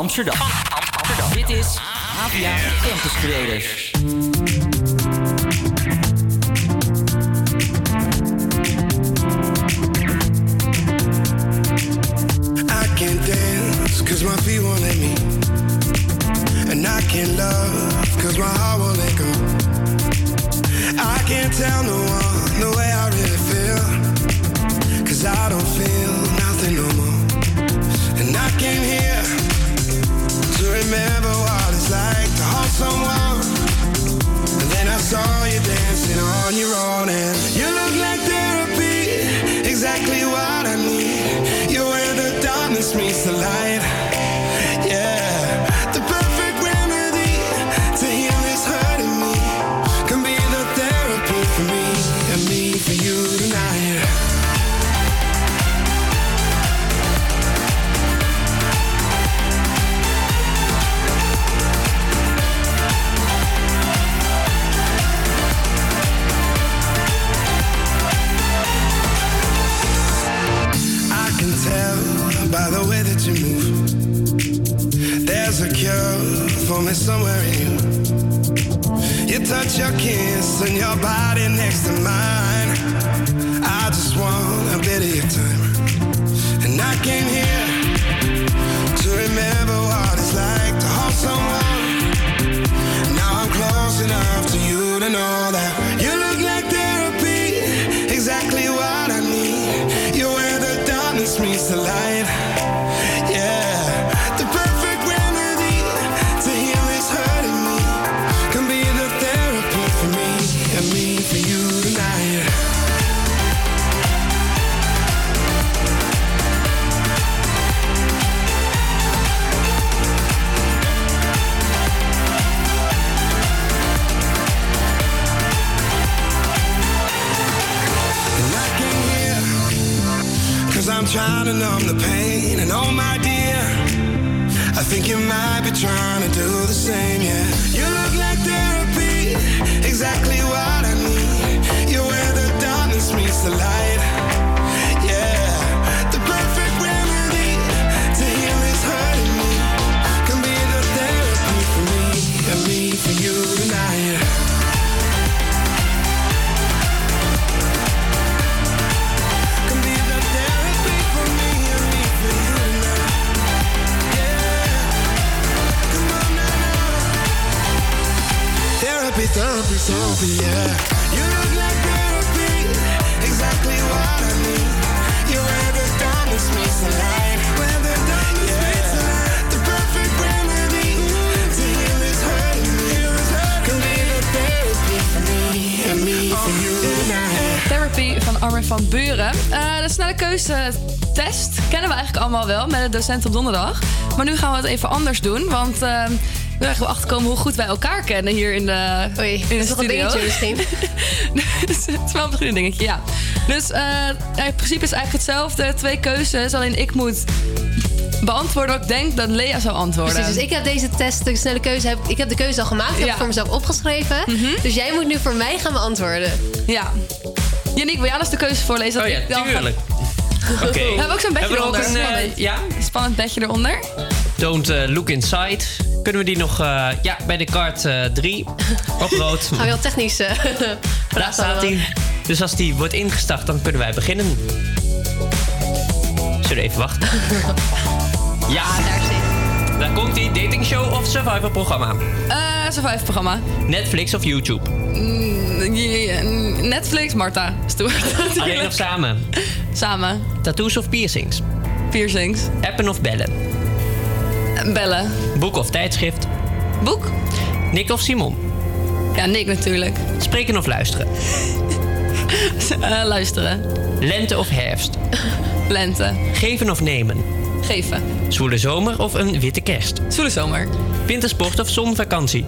Speaker 16: 我吃着。touch your kiss and your body next to mine. I just want a bit of your time, and I came hear. To numb the pain. And oh, my dear, I think you might be trying to do the same, yeah. Therapy, therapy,
Speaker 24: van Armin van Buren. Eh, de snelle keuze test kennen we eigenlijk allemaal wel met de docent op donderdag. Maar nu gaan we het even anders doen, want eh, willen eigenlijk wel achterkomen hoe goed wij elkaar kennen hier in de, in de
Speaker 10: is toch een
Speaker 24: studio.
Speaker 10: dingetje misschien?
Speaker 24: dus het is wel misschien een dingetje, ja. Dus eh, in principe is het eigenlijk hetzelfde. Twee keuzes, alleen ik moet beantwoorden wat ik denk dat Lea zou antwoorden.
Speaker 10: Precies, dus ik heb deze test, de snelle keuze, heb, ik heb de keuze al gemaakt. Ik heb voor mezelf opgeschreven. Dus jij moet nu voor mij gaan beantwoorden.
Speaker 24: Ja. Yannick, wil jij anders de keuze voorlezen?
Speaker 25: Oh ja, tuurlijk. Oké.
Speaker 24: We hebben ook zo'n bedje
Speaker 25: we
Speaker 24: eronder.
Speaker 25: een, eh,
Speaker 24: Spannend.
Speaker 25: ja?
Speaker 24: Spannend bedje eronder.
Speaker 25: Don't eh, look inside. Kunnen we die nog eh, ja, bij de kaart 3 op rood?
Speaker 10: Gaan we heel technisch eh,
Speaker 25: Daar staat hij. Dus als die wordt ingestart, dan kunnen wij beginnen. Zullen we even wachten? Ja,
Speaker 10: daar zit.
Speaker 25: Daar komt die dating show of survivor programma.
Speaker 24: Eh survive programma.
Speaker 25: Netflix of YouTube.
Speaker 24: Mm, ja, Netflix, Marta. Stewart.
Speaker 25: Alleen of samen.
Speaker 24: Samen.
Speaker 25: Tattoos of piercings.
Speaker 24: Piercings.
Speaker 25: Appen of bellen.
Speaker 24: Bellen.
Speaker 25: Boek of tijdschrift.
Speaker 24: Boek.
Speaker 25: Nick of Simon.
Speaker 24: Ja, Nick natuurlijk.
Speaker 25: Spreken of luisteren.
Speaker 24: Eh, luisteren.
Speaker 25: Lente of herfst.
Speaker 24: Lente.
Speaker 25: Geven of nemen.
Speaker 24: Geven.
Speaker 25: Zwoele zomer of een witte kerst.
Speaker 24: Zwoele zomer.
Speaker 25: Wintersport of zonvakantie.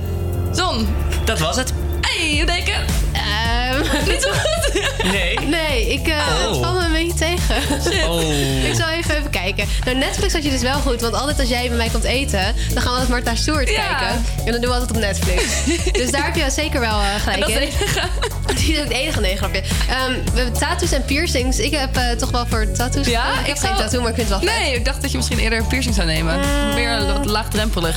Speaker 24: Zon.
Speaker 25: Dat was het.
Speaker 24: Hey, hoe denk je?
Speaker 10: Ehm,
Speaker 24: Niet zo goed.
Speaker 25: Nee.
Speaker 10: Nee, ik, eh
Speaker 25: Oh.
Speaker 10: het valt me een beetje
Speaker 25: Oh.
Speaker 10: Ik zal even, even kijken. Nou, Netflix had je dus wel goed. Want altijd als jij bij mij komt eten... dan gaan we altijd Martha Stewart
Speaker 24: Ja.
Speaker 10: kijken. En dan doen we altijd op Netflix. dus daar heb je zeker wel eh, gelijk
Speaker 24: dat is
Speaker 10: in.
Speaker 24: het enige.
Speaker 10: Die is het enige, nee, grapje. Ehm, we hebben tattoos en piercings. Ik heb eh, toch wel voor tattoos
Speaker 24: Ja,
Speaker 10: ik heb geen tattoo, maar ik vind het wel vet.
Speaker 24: Nee, ik dacht dat je misschien eerder een piercing zou nemen. Meer wat laagdrempelig.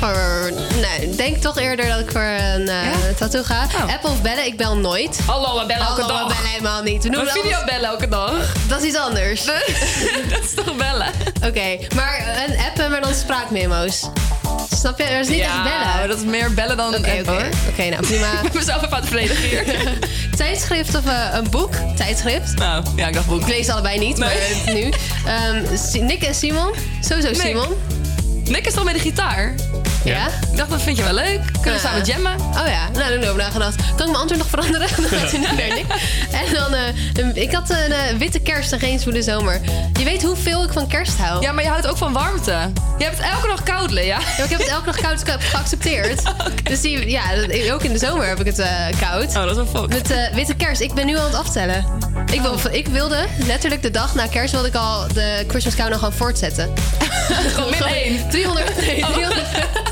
Speaker 10: Voor- Nee, ik denk toch eerder dat ik voor een eh, tattoo ga. Appen of bellen, ik bel nooit.
Speaker 24: Oh. Hallo, we bellen elke dag.
Speaker 10: we bellen helemaal niet. We
Speaker 24: We video bellen elke dag.
Speaker 10: Dat is iets anders.
Speaker 24: dat is toch bellen?
Speaker 10: Oké, maar een appen, maar dan spraakmemo's. Snap je? Dat is niet
Speaker 24: Ja,
Speaker 10: echt bellen.
Speaker 24: dat is meer bellen dan
Speaker 10: Oké,
Speaker 24: een app,
Speaker 10: oké. nou prima.
Speaker 24: Ik ben mezelf even aan het verdedigen.
Speaker 10: Tijdschrift of eh, een boek? Tijdschrift.
Speaker 24: Nou, ja, ik dacht boek.
Speaker 10: Ik lees allebei niet,
Speaker 24: Nee.
Speaker 10: maar nu. Ehm, Nick en Simon. Sowieso
Speaker 24: Nick.
Speaker 10: Simon.
Speaker 24: Nick is toch met de gitaar?
Speaker 10: Ja?
Speaker 24: Ik dacht, dat vind je wel leuk. Kunnen we samen jammen?
Speaker 10: Oh ja, nou, daar heb ik over nagedacht. Kan ik mijn antwoord nog veranderen? Dan. En dan, eh, ik had een eh, witte kerst en geen zwoele zomer. Je weet hoeveel ik van kerst hou.
Speaker 24: Ja, maar je houdt ook van warmte. Je hebt het elke dag koud, Lea.
Speaker 10: Ja, maar ik heb het elke dag koud ge- geaccepteerd. Dus die, ja, ook in de zomer heb ik het eh, koud.
Speaker 24: Oh, dat is wel fuck.
Speaker 10: Met witte kerst. Ik ben nu aan het aftellen. Ik, wil, ik wilde letterlijk de dag na kerst wilde ik al de Christmas countdown gewoon voortzetten.
Speaker 24: Gewoon min één.
Speaker 10: 300, nee,
Speaker 24: Oh.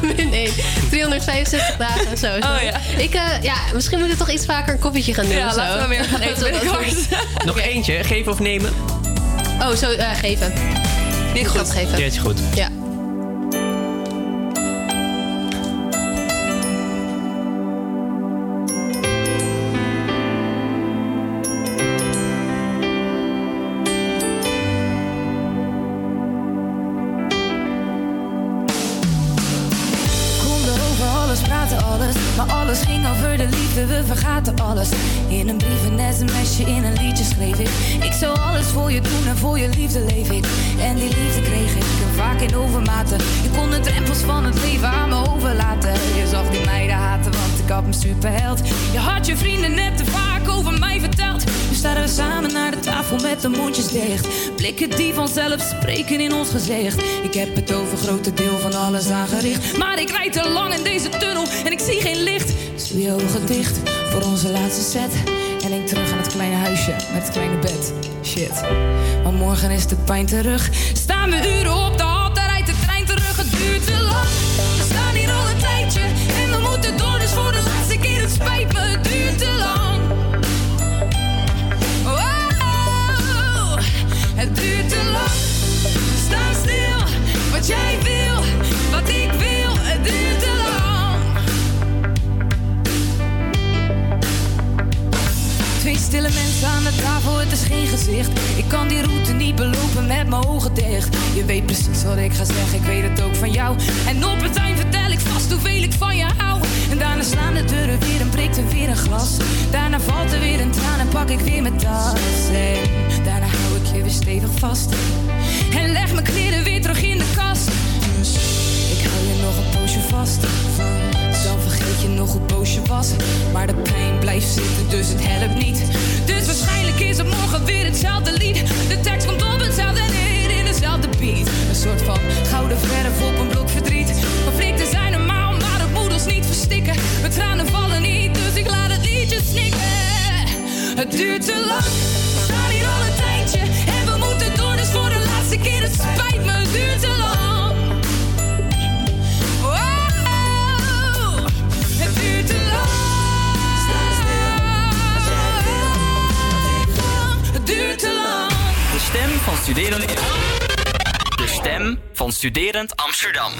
Speaker 10: 300 min 1. 365 dagen of zo.
Speaker 24: Oh, ja.
Speaker 10: Ik, eh, ja, misschien moet ik toch iets vaker een koffietje gaan doen.
Speaker 24: Ja,
Speaker 10: of zo.
Speaker 24: laten we weer gaan eten.
Speaker 25: Nog eentje, geven of nemen?
Speaker 10: Oh, zo eh, geven.
Speaker 24: Niet
Speaker 10: Ik ga het geven.
Speaker 25: Ja, is goed.
Speaker 10: Ja.
Speaker 26: Alles. In een brief, een sms'je, in een liedje schreef ik. Ik zou alles voor je doen en voor je liefde leef ik. En die liefde kreeg ik vaak in overmaten. Je kon de drempels van het leven aan me overlaten. Je zag die meiden haten, want ik had me superheld. Je had je vrienden net te vaak over mij verteld. Nu staan we samen naar de tafel met de mondjes dicht. Blikken die vanzelf spreken in ons gezicht. Ik heb het over grote deel van alles aangericht. Maar ik rijd te lang in deze tunnel en ik zie geen licht. Doe je ogen dicht voor onze laatste set.
Speaker 27: En denk terug aan het kleine huisje met het kleine bed. Shit. Maar morgen is de pijn terug. Staan we uren op de hal, daar rijdt de trein terug. Het duurt te lang. We staan hier al een tijdje. En we moeten door, dus voor de laatste keer. Het spijt me, het duurt te lang. Wow, het duurt te lang. Sta stil, wat jij wil, stille mensen aan de tafel, het is geen gezicht. Ik kan die route niet belopen met mijn ogen dicht. Je weet precies wat ik ga zeggen, ik weet het ook van jou. En op het eind vertel ik vast hoeveel ik van je hou. En daarna slaan de deuren weer en breekt er weer een glas. Daarna valt er weer een traan en pak ik weer mijn tas. Daarna hou ik je weer stevig vast. En leg mijn kleren weer terug in de kast. Dus ik hou je nog een poosje vast. Je nog hoe boos je was. Maar de pijn blijft zitten, dus het helpt niet. Dus waarschijnlijk is het morgen weer hetzelfde lied. De tekst komt op hetzelfde neer in dezelfde beat. Een soort van gouden verf op een blok verdriet. Conflicten zijn normaal, maar het moet ons niet verstikken. Mijn tranen vallen niet, dus ik laat het liedje snikken. Het duurt te lang, we staan hier al een tijdje. En we moeten door, dus voor de laatste keer. Het spijt me, het duurt te lang.
Speaker 16: Van studerend... De stem van studerend Amsterdam.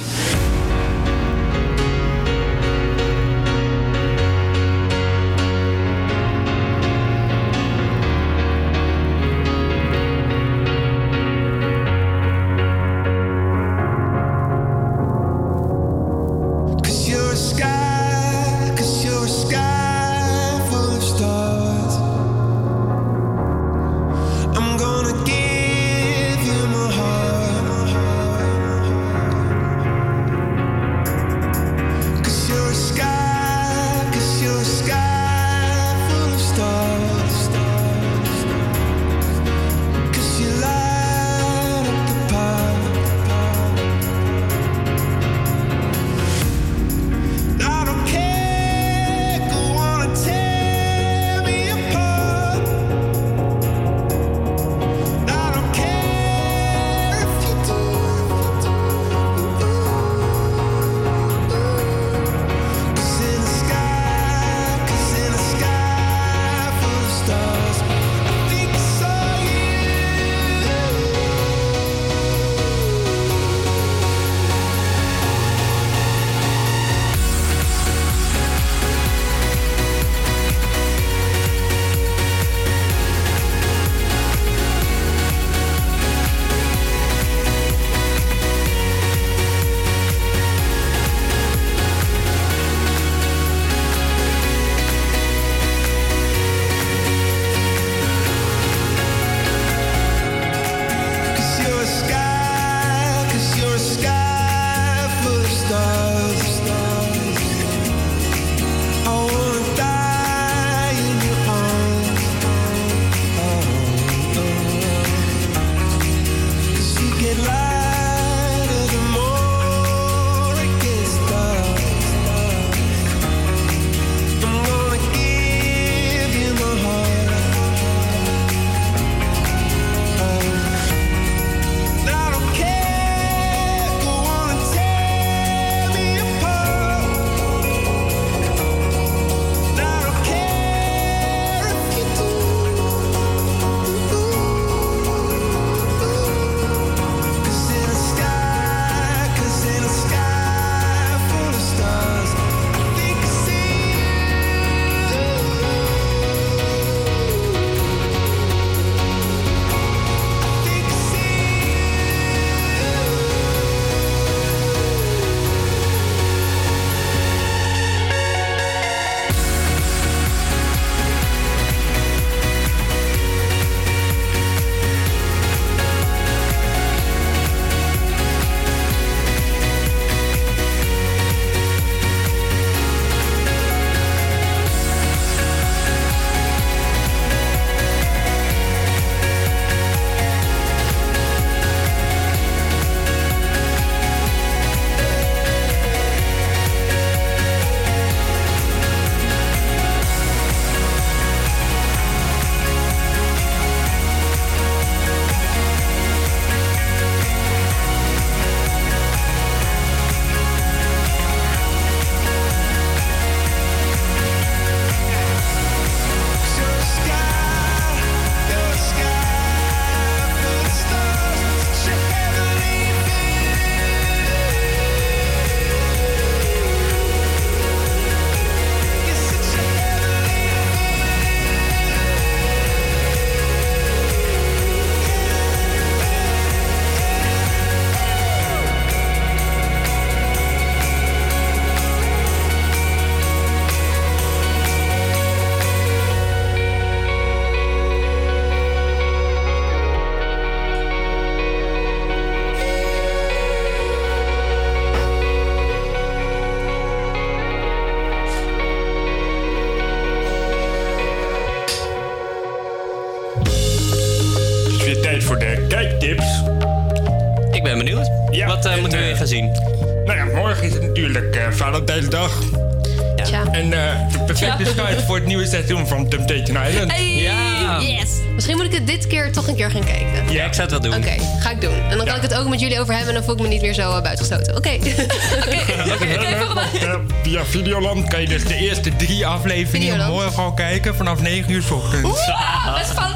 Speaker 10: Misschien moet ik het dit keer toch een keer gaan kijken.
Speaker 25: Ja, ik zou het wel doen.
Speaker 10: Oké, ga ik doen. En dan kan ik het ook met jullie over hebben en dan voel ik me niet meer zo uh, buitengesloten. Oké.
Speaker 13: Eh, Via Videoland kan je dus de eerste drie afleveringen
Speaker 10: Videoland.
Speaker 13: morgen al kijken vanaf 9 uur 's ochtends.
Speaker 10: Best.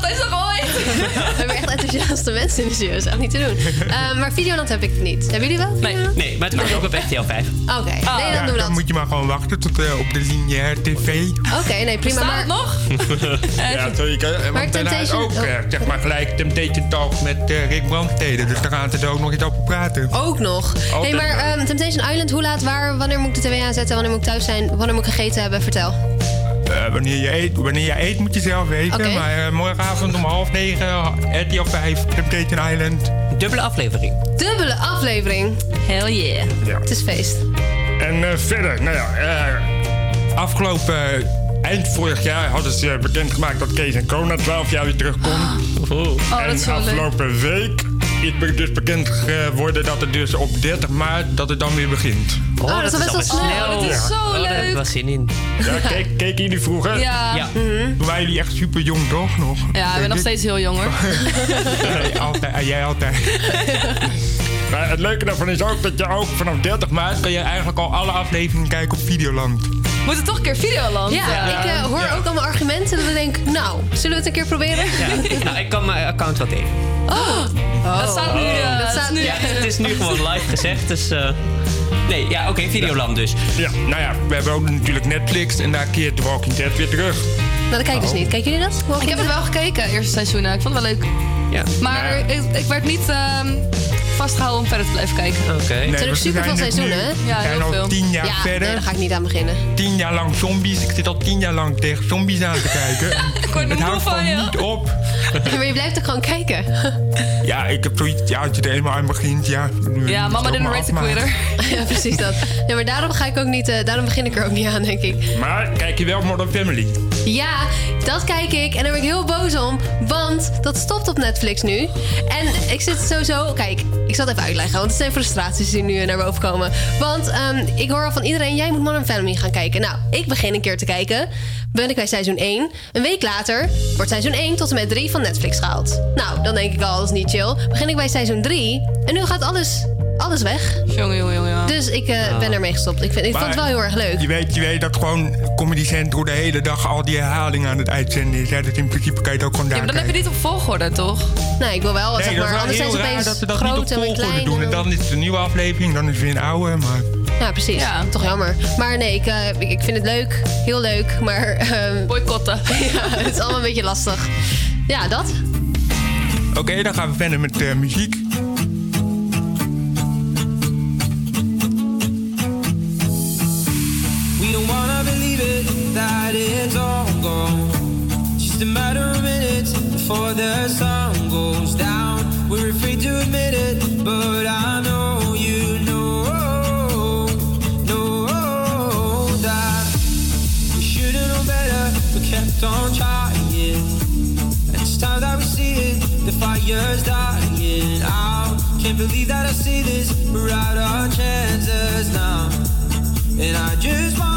Speaker 10: We hebben echt enthousiaste mensen in de studio. Dat is echt niet te doen. Eh, maar Videoland heb ik niet. Hebben jullie wel?
Speaker 25: Nee, nee maar het kan ook op RTL 5.
Speaker 10: Oké, nee, dan
Speaker 13: Ja,
Speaker 10: doen we dat.
Speaker 13: dan moet je maar gewoon wachten tot eh, op de lineaire tv.
Speaker 10: Oké, nee, prima.
Speaker 24: Bestaat
Speaker 10: Maar
Speaker 24: het nog?
Speaker 13: ja. Eh,
Speaker 10: Maar
Speaker 13: Want daarna is
Speaker 10: Temptation-
Speaker 13: ook eh, zeg maar gelijk Temptation Talk met eh, Rick Brandstede. Dus daar gaan ze er ook nog iets over praten.
Speaker 10: ook nog. Nee,
Speaker 13: Altijd
Speaker 10: maar ehm, Temptation Island, hoe laat, waar, wanneer moet ik de tv aanzetten? Wanneer moet ik thuis zijn? Wanneer moet ik gegeten hebben? Vertel.
Speaker 13: Wanneer, je eet, wanneer je eet moet je zelf weten. Maar eh, morgenavond om half negen, RTL 5, Temptation Island.
Speaker 25: Dubbele aflevering.
Speaker 10: Dubbele aflevering. Hell yeah.
Speaker 13: Ja.
Speaker 10: Het is feest.
Speaker 13: En eh, verder, nou ja, eh, afgelopen eind vorig jaar hadden ze bekendgemaakt dat Kees en Co na 12 jaar weer terugkomt.
Speaker 24: Oh, dat
Speaker 13: en
Speaker 24: is wel leuk.
Speaker 13: afgelopen week is dus bekend geworden dat het dus op 30 maart dat het dan weer begint.
Speaker 10: Oh, dat is best wel snel.
Speaker 24: Dat is zo
Speaker 25: Oh, daar heb ik
Speaker 24: leuk.
Speaker 25: wel zin in.
Speaker 13: Ja, keek, keken jullie vroeger?
Speaker 24: Ja.
Speaker 25: Ja.
Speaker 13: Toen waren jullie echt super jong, toch? Nog?
Speaker 24: Ja, ik ben nog steeds heel jong hoor.
Speaker 13: Nee, altijd, jij altijd. maar het leuke daarvan is ook dat je ook vanaf 30 maart kan je eigenlijk al alle afleveringen kijken op Videoland.
Speaker 24: We moeten toch een keer Videoland.
Speaker 10: Ja, ik eh, hoor ook allemaal argumenten dat ik denk, nou, zullen we het een keer proberen?
Speaker 25: Ja. Nou, ik kan mijn account wel tegen.
Speaker 10: Oh,
Speaker 24: Dat staat nu. eh,
Speaker 10: dat staat nu.
Speaker 25: Ja, het is nu gewoon live gezegd, dus... eh, nee, ja, oké, Videoland dus.
Speaker 13: Ja, nou ja, we hebben ook natuurlijk Netflix en daar keert The Walking Dead weer terug.
Speaker 10: Nou, dat kijk ik dus niet. Kijken jullie dat?
Speaker 24: Ik heb het wel gekeken, eerste seizoen. Ik vond het wel leuk.
Speaker 25: Ja.
Speaker 24: Maar ik, ik werd niet ehm, vastgehouden om verder te blijven kijken.
Speaker 25: Oké.
Speaker 10: Het zijn ook
Speaker 13: we
Speaker 10: super veel
Speaker 13: zijn
Speaker 10: seizoenen, hè?
Speaker 24: Ja,
Speaker 13: We zijn
Speaker 24: heel
Speaker 13: al
Speaker 24: veel.
Speaker 13: tien jaar
Speaker 10: Ja,
Speaker 13: verder.
Speaker 10: nee, daar ga ik niet aan beginnen.
Speaker 13: Tien jaar lang zombies. Ik zit al tien jaar lang tegen zombies aan te kijken.
Speaker 24: word er
Speaker 13: het houdt
Speaker 24: van,
Speaker 13: gewoon
Speaker 24: joh.
Speaker 13: niet op.
Speaker 10: maar je blijft ook gewoon kijken.
Speaker 13: Ja, ik heb zoiets, ja, als je er eenmaal aan begint, ja.
Speaker 24: Ja, mama didn't rate the quitter.
Speaker 10: ja, precies dat. Ja, maar daarom ga ik ook niet, eh, daarom begin ik er ook niet aan, denk ik.
Speaker 13: Maar kijk je wel Modern Family?
Speaker 10: Ja, dat kijk ik en daar ben ik heel boos om, want dat stopt op Netflix nu. En ik zit sowieso, kijk, ik zal het even uitleggen, want het zijn frustraties die nu naar boven komen. Want ehm, ik hoor al van iedereen, jij moet Modern Family gaan kijken. Nou, ik begin een keer te kijken, ben ik bij seizoen 1. Een week later wordt seizoen 1 tot en met 3 van Netflix gehaald. Nou, dan denk ik al, dat is niet chill. Begin ik bij seizoen 3 en nu gaat alles, alles weg.
Speaker 24: Jongen, jongen, jongen.
Speaker 10: Dus ik eh, ben ermee gestopt. Ik, vind, ik vond het wel heel erg leuk.
Speaker 13: Je weet, je weet dat gewoon Comedy Central de hele dag al die herhalingen aan het uitzenden is. Ja, dus in principe kan je het ook gewoon
Speaker 24: Ja,
Speaker 13: daar
Speaker 24: maar dan heb je
Speaker 13: kijken.
Speaker 24: niet op volgorde, toch?
Speaker 10: Nee, ik wil wel,
Speaker 13: Nee,
Speaker 10: zeg
Speaker 13: dat
Speaker 10: maar,
Speaker 13: wel
Speaker 10: anders zijn ze opeens
Speaker 13: dat we dat niet
Speaker 10: groot
Speaker 13: op
Speaker 10: en klein.
Speaker 13: doen. En dan is het een nieuwe aflevering, dan is het weer een oude. Maar
Speaker 10: Ja, precies. Toch jammer. Maar nee, ik, eh, ik, ik vind het leuk. Heel leuk. Maar... ehm
Speaker 24: Boycotten.
Speaker 10: ja, het is allemaal een beetje lastig. Ja, dat.
Speaker 13: oké, dan gaan we verder met eh, muziek.
Speaker 11: The sun goes down. We're afraid to admit it, but I know you know, know that we should've known better, but kept on trying. And it's time that we see it, the fire's dying out. Can't believe that I see this, we're out our chances now. And I just want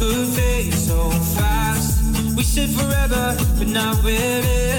Speaker 11: could fade so fast. We said forever, but now we're in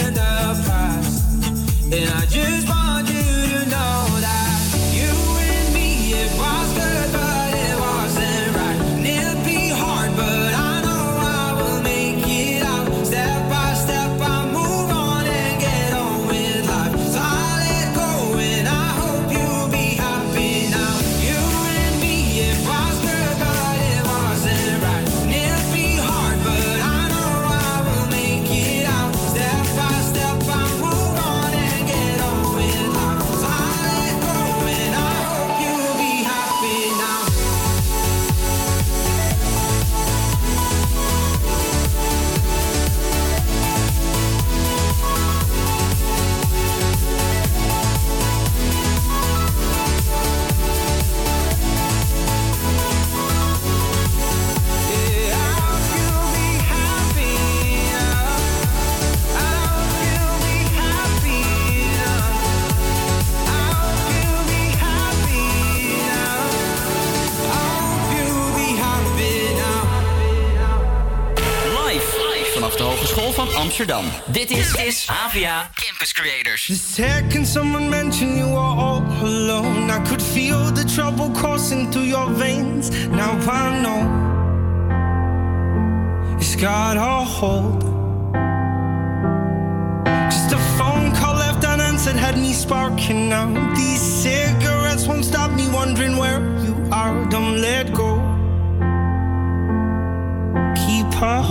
Speaker 5: Amsterdam. Dit is, is AVA Campus Creators.
Speaker 11: The second someone mentioned you were all alone, I could feel the trouble coursing through your veins. Now I know it's got a hold. Just a phone call left unanswered had me sparking now. These cigarettes won't stop me wondering where you are. Don't let go. Keep a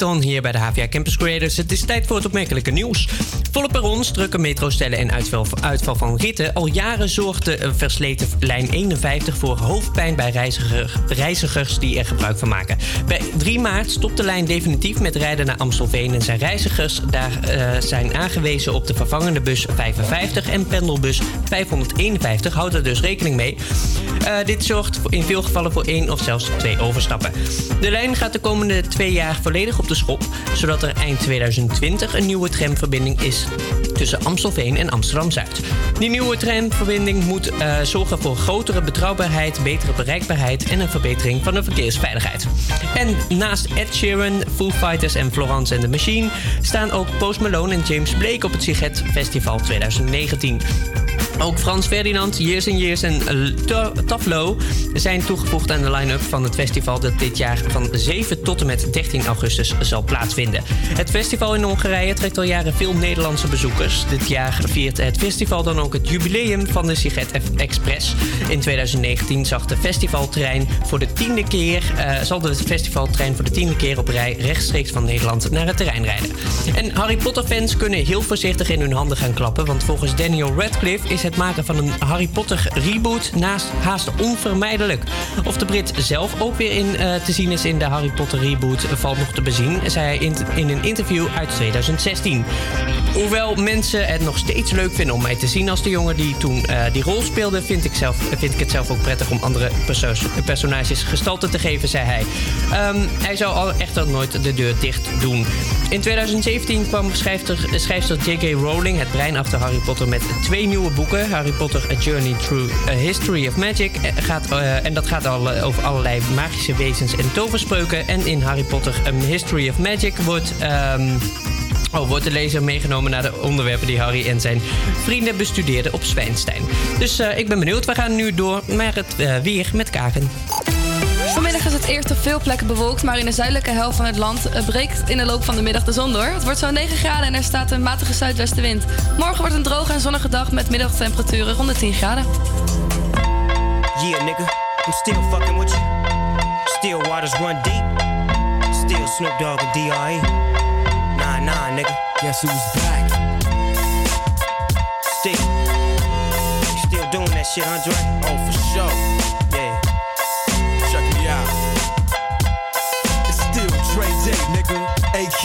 Speaker 25: Lighton hier bij de HVA Campus Creators. Het is tijd voor het opmerkelijke nieuws. Volle perrons, drukke metrostellen en uitval, van ritten. Al jaren zorgt de versleten lijn 51 voor hoofdpijn bij reiziger, reizigers die er gebruik van maken. Bij 3 maart stopt de lijn definitief met rijden naar Amstelveen en zijn reizigers daar eh, zijn aangewezen op de vervangende bus 55 en pendelbus 551. Houd er dus rekening mee. Eh, dit zorgt in veel gevallen voor één of zelfs twee overstappen. De lijn gaat de komende twee jaar volledig op de schop, zodat er eind 2020 een nieuwe tramverbinding is tussen Amstelveen en Amsterdam-Zuid. Die nieuwe tramverbinding moet eh, zorgen voor grotere betrouwbaarheid, betere bereikbaarheid en een verbetering van de verkeersveiligheid. En naast Ed Sheeran, Foo Fighters en Florence and the Machine staan ook Post Malone en James Blake op het Siget Festival 2019. Ook Frans Ferdinand, Years and Years en eh, Taflo zijn toegevoegd aan de line-up van het festival dat dit jaar van 7 tot en met 13 augustus zal plaatsvinden. Het festival in Hongarije trekt al jaren veel Nederlandse bezoekers. Dit jaar viert het festival dan ook het jubileum van de Siget Express. In 2019 zag de festivaltrein voor de tiende keer, eh, zal de festivaltrein voor de tiende keer op rij rechtstreeks van Nederland naar het terrein rijden. En Harry Potter fans kunnen heel voorzichtig in hun handen gaan klappen, want volgens Daniel Radcliffe is het maken van een Harry Potter reboot naast haast onvermijdelijk. Of de Brit zelf ook weer in eh, te zien is in de Harry Potter reboot valt nog te bezien, zei hij in, in een interview uit 2016. Hoewel mensen het nog steeds leuk vinden om mij te zien als de jongen die toen eh, die rol speelde, vind ik, zelf, vind ik het zelf ook prettig om andere perso- personages gestalte te geven, zei hij. Ehm, hij zou al echter nooit de deur dicht doen. In 2017 kwam schrijfster, schrijfster J.K. Rowling, het brein achter Harry Potter, met twee nieuwe boeken. Harry Potter A Journey Through a History of Magic. eh, Gaat, eh, en dat gaat al eh, over allerlei magische wezens en toverspreuken. En in Harry Potter A History of Magic wordt... ehm, Oh, wordt de lezer meegenomen naar de onderwerpen die Harry en zijn vrienden bestudeerden op Zwijnstein. Dus ik ben benieuwd. We gaan nu door naar het weer met Kaken.
Speaker 24: Vanmiddag is het eerst op veel plekken bewolkt, maar in de zuidelijke helft van het land eh, breekt in de loop van de middag de zon door. Het wordt zo'n 9 graden en er staat een matige zuidwestenwind. Morgen wordt een droge en zonnige dag met middagtemperaturen rond de 10 graden.
Speaker 28: Yeah, nigga, I'm still fucking with you. Still waters run deep. Still Snoop Dogg and D.R.E. Nah, nah, nigga. Guess who's back? Still. Still doing that shit, Andre? Oh,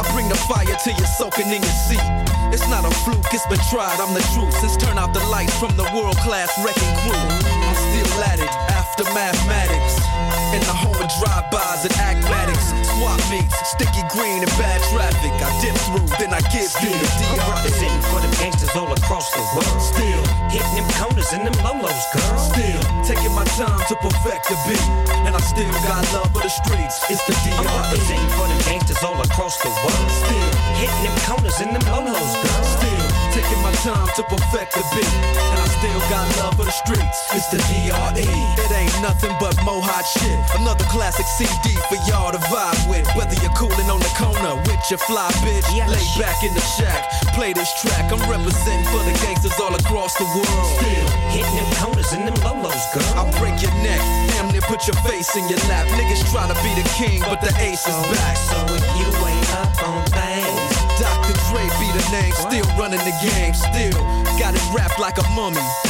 Speaker 29: I bring the fire till you're soaking in your seat. It's not a fluke, it's been tried, I'm the truth. Since turn out the lights from the world class wrecking crew. I'm still at it after mathematics. In the home of drive-bys and acmatics. Swap meets, sticky green and bad traffic. I dip through, then I give you the DR.
Speaker 28: representing for them gangsters all across the world.
Speaker 29: Still
Speaker 28: hitting them corners and them lolos, girl.
Speaker 29: Still taking my time to perfect the beat. And I still got love for the streets. It's the DR.
Speaker 28: representing for them gangsters all across the world.
Speaker 29: Still
Speaker 28: hitting them corners and them lolos, girl.
Speaker 29: Still taking my time to perfect the beat. And I still got love for the streets. It's the DRE. It ain't nothing but mohawk shit. Another classic CD for y'all to vibe with. Whether you're cooling on the corner with your fly bitch, lay back in the shack, play this track. I'm representing for the gangsters all across the world. Still
Speaker 28: hitting them corners and them lolos, girl.
Speaker 29: I'll break your neck, damn near put your face in your lap. Niggas try to be the king, but the ace is oh, back.
Speaker 28: So if you ain't up on things,
Speaker 29: Dr. Dre be the name, still running the game, still got it wrapped like a mummy.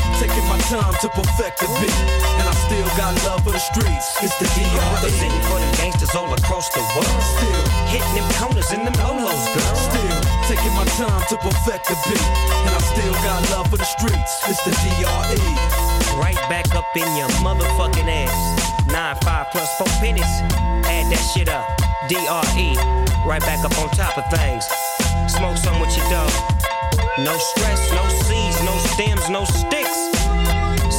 Speaker 29: taking my time to perfect the beat, and I still got love for the streets. It's the
Speaker 28: I'm
Speaker 29: D.R.E.
Speaker 28: representing for the gangsters all across the world.
Speaker 29: Still
Speaker 28: hitting them corners and them lolos, girl.
Speaker 29: Still taking my time to perfect the beat, and I still got love for the streets. It's the D.R.E.
Speaker 28: Right back up in your motherfucking ass. Nine five plus four pennies. Add that shit up. D.R.E. Right back up on top of things. Smoke some with your dog. No stress, no seeds, no stems, no sticks.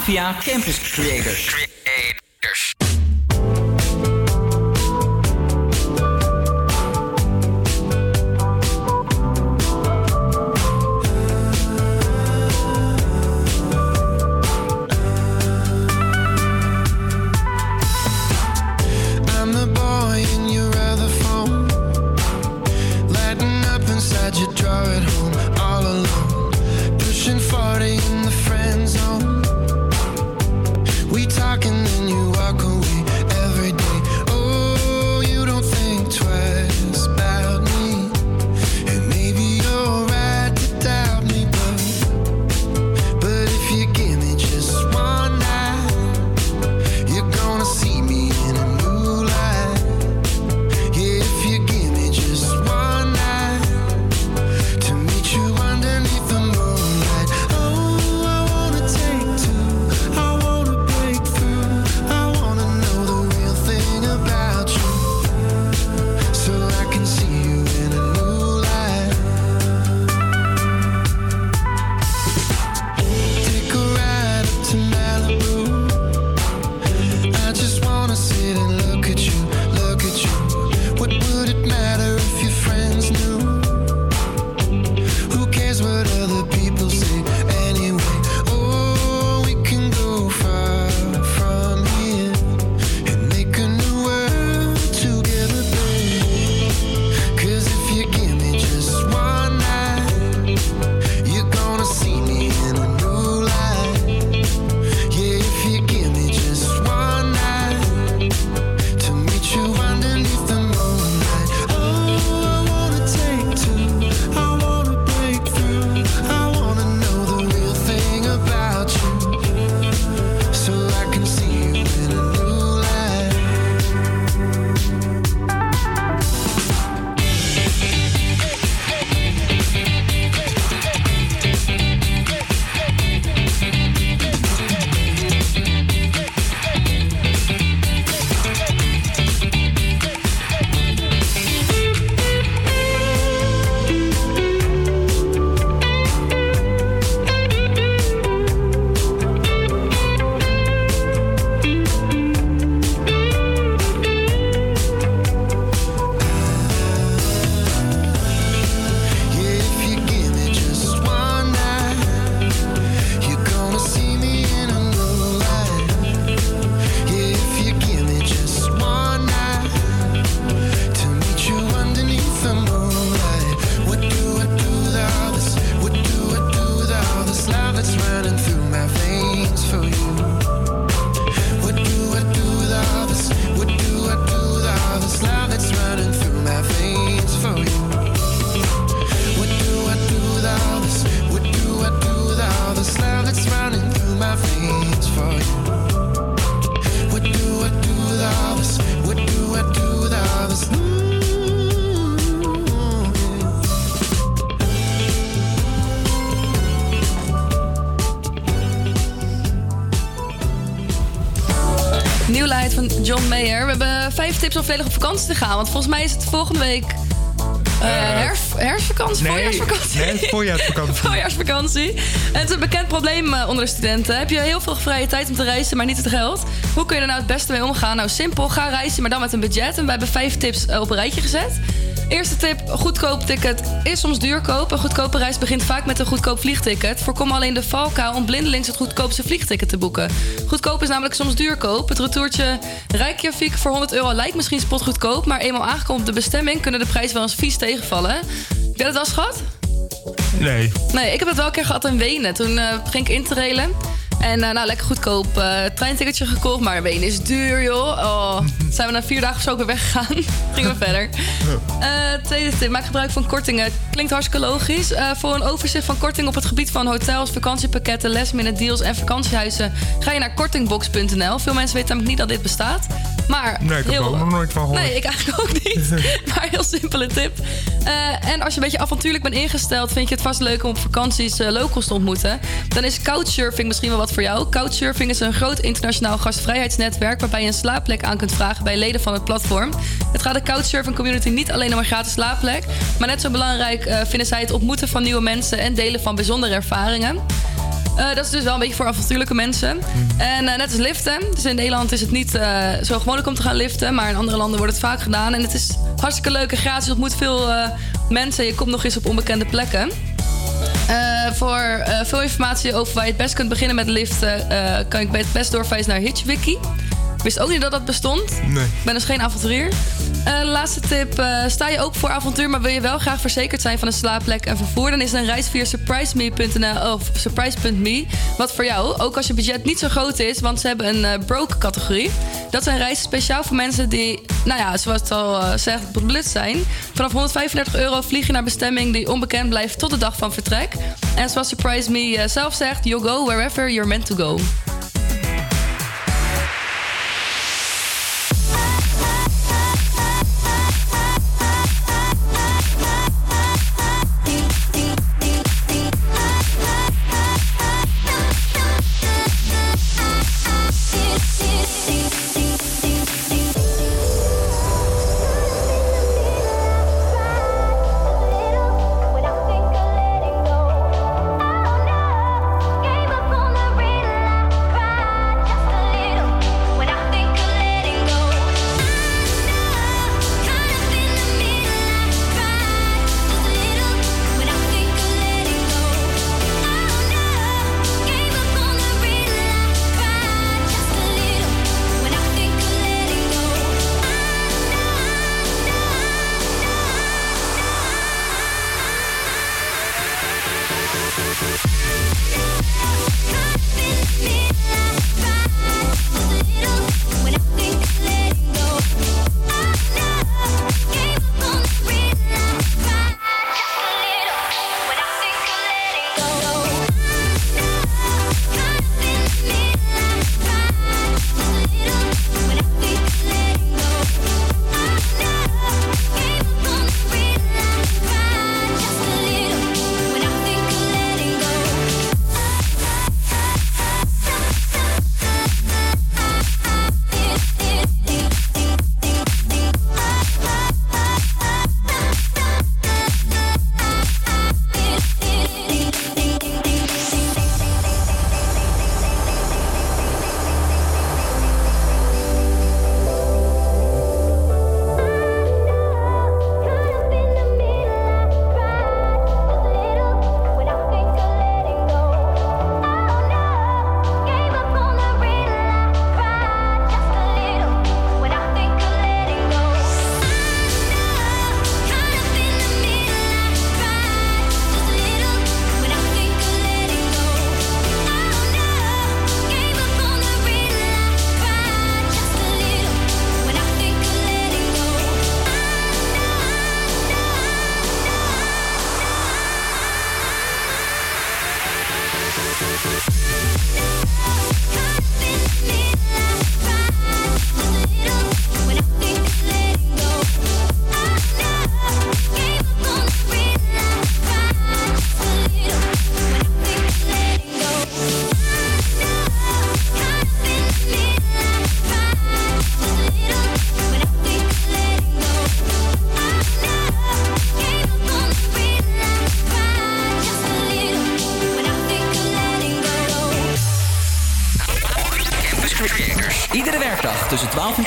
Speaker 5: Havia Campus. Creators.
Speaker 24: Tips om volledig op vakantie te gaan. Want volgens mij is het volgende week eh, herf- herfstvakantie,
Speaker 13: nee,
Speaker 24: voorjaarsvakantie.
Speaker 13: nee, voorjaarsvakantie.
Speaker 24: voorjaarsvakantie. En het is een bekend probleem eh, onder de studenten. Heb je heel veel vrije tijd om te reizen, maar niet het geld? Hoe kun je er nou het beste mee omgaan? Nou, simpel. Ga reizen, maar dan met een budget. En we hebben vijf tips op een rijtje gezet. Eerste tip, goedkoop ticket is soms duurkoop. Een goedkope reis begint vaak met een goedkoop vliegticket. Voorkom alleen de valkuil om blindelings het goedkoopste vliegticket te boeken. Goedkoop is namelijk soms duurkoop. Het retourtje Reykjavik voor 100 euro lijkt misschien spotgoedkoop... maar eenmaal aangekomen op de bestemming kunnen de prijzen wel eens vies tegenvallen. Heb jij dat wel eens gehad?
Speaker 13: Nee.
Speaker 24: Nee, ik heb het wel een keer gehad in Wenen. Toen eh, ging ik interrailen. En eh, nou, lekker goedkoop eh, treinticketje gekocht. Maar Wenen is duur, joh. Oh, zijn we na vier dagen of zo ook weer weggegaan. Gingen we verder. Eh, tweede tip, maak gebruik van kortingen. Klinkt hartstikke logisch. Eh, voor een overzicht van korting op het gebied van hotels, vakantiepakketten, lastminute deals en vakantiehuizen... ga je naar kortingbox.nl. Veel mensen weten namelijk niet dat dit bestaat. Maar
Speaker 13: Nee, ik heb er ook nog nooit van gehoord.
Speaker 24: Nee, ik eigenlijk ook niet. maar heel simpele tip. Eh, en als je een beetje avontuurlijk bent ingesteld... vind je het vast leuk om op vakanties eh, locals te ontmoeten... dan is couchsurfing misschien wel wat voor jou. Couchsurfing is een groot internationaal gastvrijheidsnetwerk... waarbij je een slaapplek aan kunt vragen bij leden van het platform. Het gaat de couchsurfing community niet alleen om een gratis slaapplek... maar net zo belangrijk eh, vinden zij het ontmoeten van nieuwe mensen... en delen van bijzondere ervaringen. Eh, dat is dus wel een beetje voor avontuurlijke mensen. En eh, net als liften. Dus in Nederland is het niet zo gewoonlijk om te gaan liften. Maar in andere landen wordt het vaak gedaan. En het is hartstikke leuk en gratis. Je ontmoet veel mensen. Je komt nog eens op onbekende plekken. Voor veel informatie over waar je het best kunt beginnen met liften... kan ik bij het best doorverwijzen naar Hitchwiki. Ik wist ook niet dat dat bestond.
Speaker 13: Nee.
Speaker 24: Ik ben dus geen avonturier. Eh, laatste tip. eh, sta je ook voor avontuur, maar wil je wel graag verzekerd zijn van een slaapplek en vervoer? Dan is een reis via surpriseme.nl of surprise.me wat voor jou. Ook als je budget niet zo groot is, want ze hebben een eh, broke categorie. Dat zijn reizen speciaal voor mensen die, nou ja, zoals het al zegt, beblut zijn. Vanaf 135 euro vlieg je naar bestemming die onbekend blijft tot de dag van vertrek. En zoals Surprise Me zelf zegt, you'll go wherever you're meant to go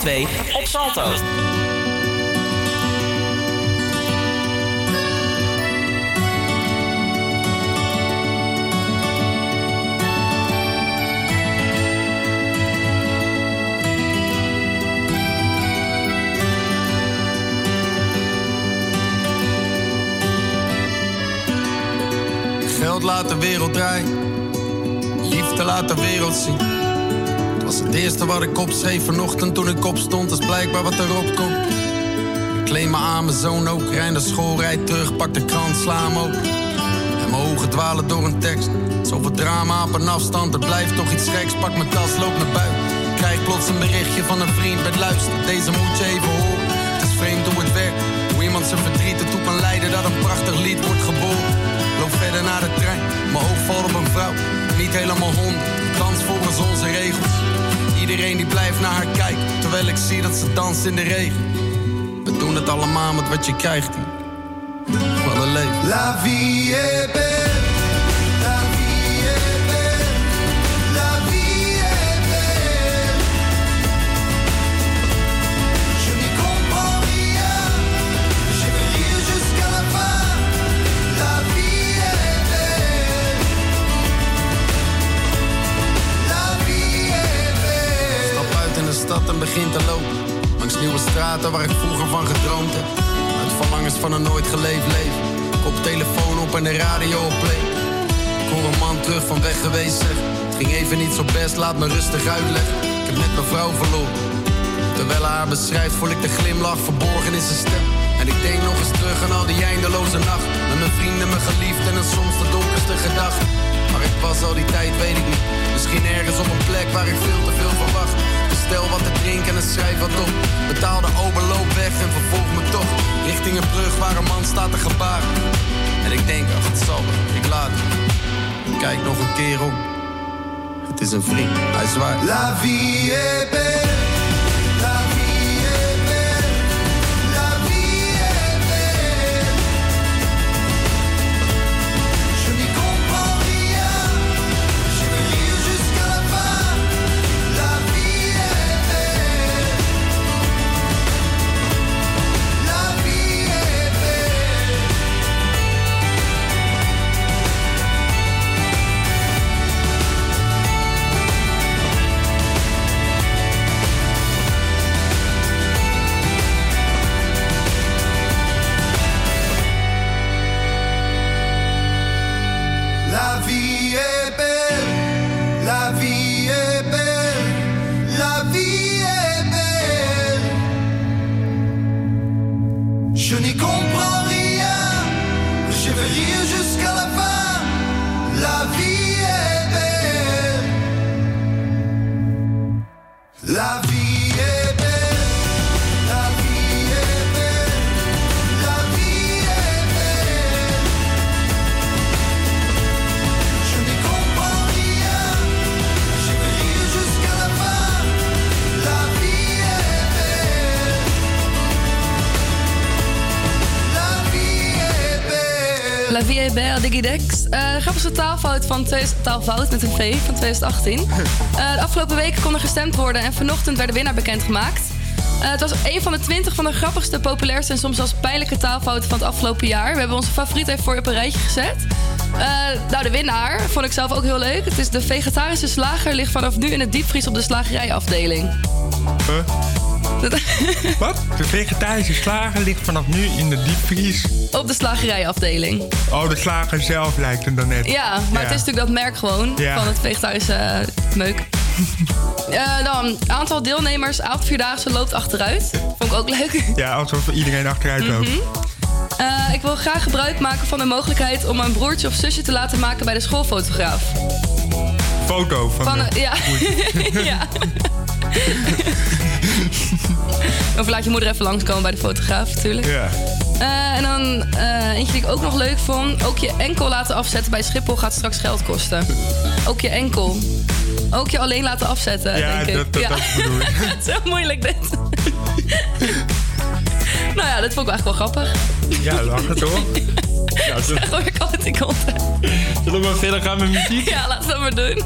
Speaker 5: 2 op Salto.
Speaker 30: Geld laat de wereld draaien. Liefde laat de wereld zien. Was het eerste wat ik opschreef vanochtend toen ik opstond. Is blijkbaar wat erop komt. Ik kleed me aan, mijn zoon ook. Rij naar school, rijd terug, pak de krant, sla hem open. En mijn ogen dwalen door een tekst. Zoveel drama op een afstand, er blijft toch iets geks. Pak mijn tas, loop naar buiten. Krijg plots een berichtje van een vriend met luister. Deze moet je even horen. Het is vreemd hoe het werkt. Hoe iemand zijn verdriet ertoe kan leiden dat een prachtig lied wordt geboren. Loop verder naar de trein, mijn oog valt op een vrouw. Niet helemaal honderd, dans volgens onze regels. Iedereen die blijft naar haar kijken, terwijl ik zie dat ze danst in de regen. We doen het allemaal met wat je krijgt hier. Wat een leven.
Speaker 14: La vie est belle.
Speaker 30: Begin te lopen. Langs nieuwe straten waar ik vroeger van gedroomd heb. Uit verlangens van een nooit geleefd leven. Kop telefoon op en de radio op play. Ik hoor een man terug van weg geweest zeg. Het ging even niet zo best, laat me rustig uitleggen. Ik heb net mijn vrouw verloren. Terwijl haar beschrijft, voel ik de glimlach verborgen in zijn stem. En ik denk nog eens terug aan al die eindeloze nacht. Met mijn vrienden, mijn geliefden en soms de donkerste gedachten. Maar ik was al die tijd, weet ik niet. Misschien ergens op een plek waar ik veel te veel verwacht. Bestel wat te drinken en schrijf wat op. Betaal de Uber, loop weg en vervolg me toch. Richting een brug waar een man staat te gebaren. En ik denk, ach het zal ik laat. Kijk nog een keer om. Het is een vriend, hij zwaait.
Speaker 14: La vie est.
Speaker 24: taalfout van 2000 taalfout met een V van 2018. Eh, de afgelopen weken kon er gestemd worden en vanochtend werd de winnaar bekendgemaakt. Eh, het was een van de 20 van de grappigste, populairste en soms zelfs pijnlijke taalfouten van het afgelopen jaar. We hebben onze favoriet even voor je op een rijtje gezet. Eh, nou, de winnaar vond ik zelf ook heel leuk. Het is de vegetarische slager, ligt vanaf nu in het diepvries op de
Speaker 13: Wat? De vegetarische slager ligt vanaf nu in de diepvries.
Speaker 24: Op de slagerijafdeling.
Speaker 13: Oh, de slager zelf lijkt het dan net.
Speaker 24: Ja, maar het is natuurlijk dat merk gewoon
Speaker 13: Ja.
Speaker 24: van het vegetarische eh, meuk. Eh, dan, aantal deelnemers, avondvierdaagse loopt achteruit. Vond ik ook leuk.
Speaker 13: Ja, alsof iedereen achteruit loopt.
Speaker 24: Mhm. Eh, ik wil graag gebruik maken van de mogelijkheid om mijn broertje of zusje te laten maken bij de schoolfotograaf.
Speaker 13: Foto van,
Speaker 24: Van,
Speaker 13: de...
Speaker 24: ja. ja. of laat je moeder even langskomen bij de fotograaf, natuurlijk.
Speaker 13: Ja.
Speaker 24: Eh, en dan eh, eentje die ik ook nog leuk vond. Ook je enkel laten afzetten bij Schiphol gaat straks geld kosten. Ook je enkel. Ook je alleen laten afzetten,
Speaker 13: Ja,
Speaker 24: denk ik.
Speaker 13: dat- dat- dat bedoel ik.
Speaker 24: Het is heel moeilijk dit. nou ja, dat vond ik eigenlijk wel grappig.
Speaker 13: Ja, lach het hoor. Ja,
Speaker 24: daar gooi ik altijd in content.
Speaker 13: Zullen we maar verder gaan met muziek?
Speaker 24: Ja, laten we dat maar doen.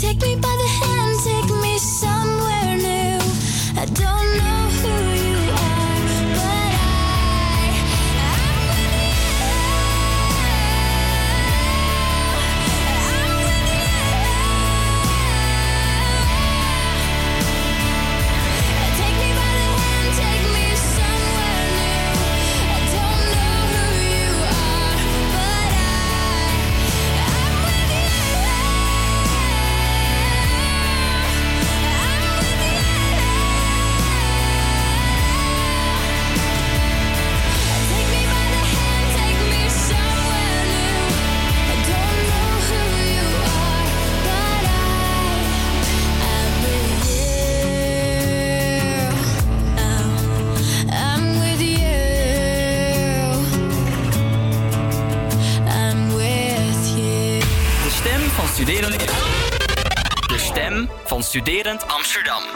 Speaker 26: Take me by the
Speaker 5: studerend Amsterdam.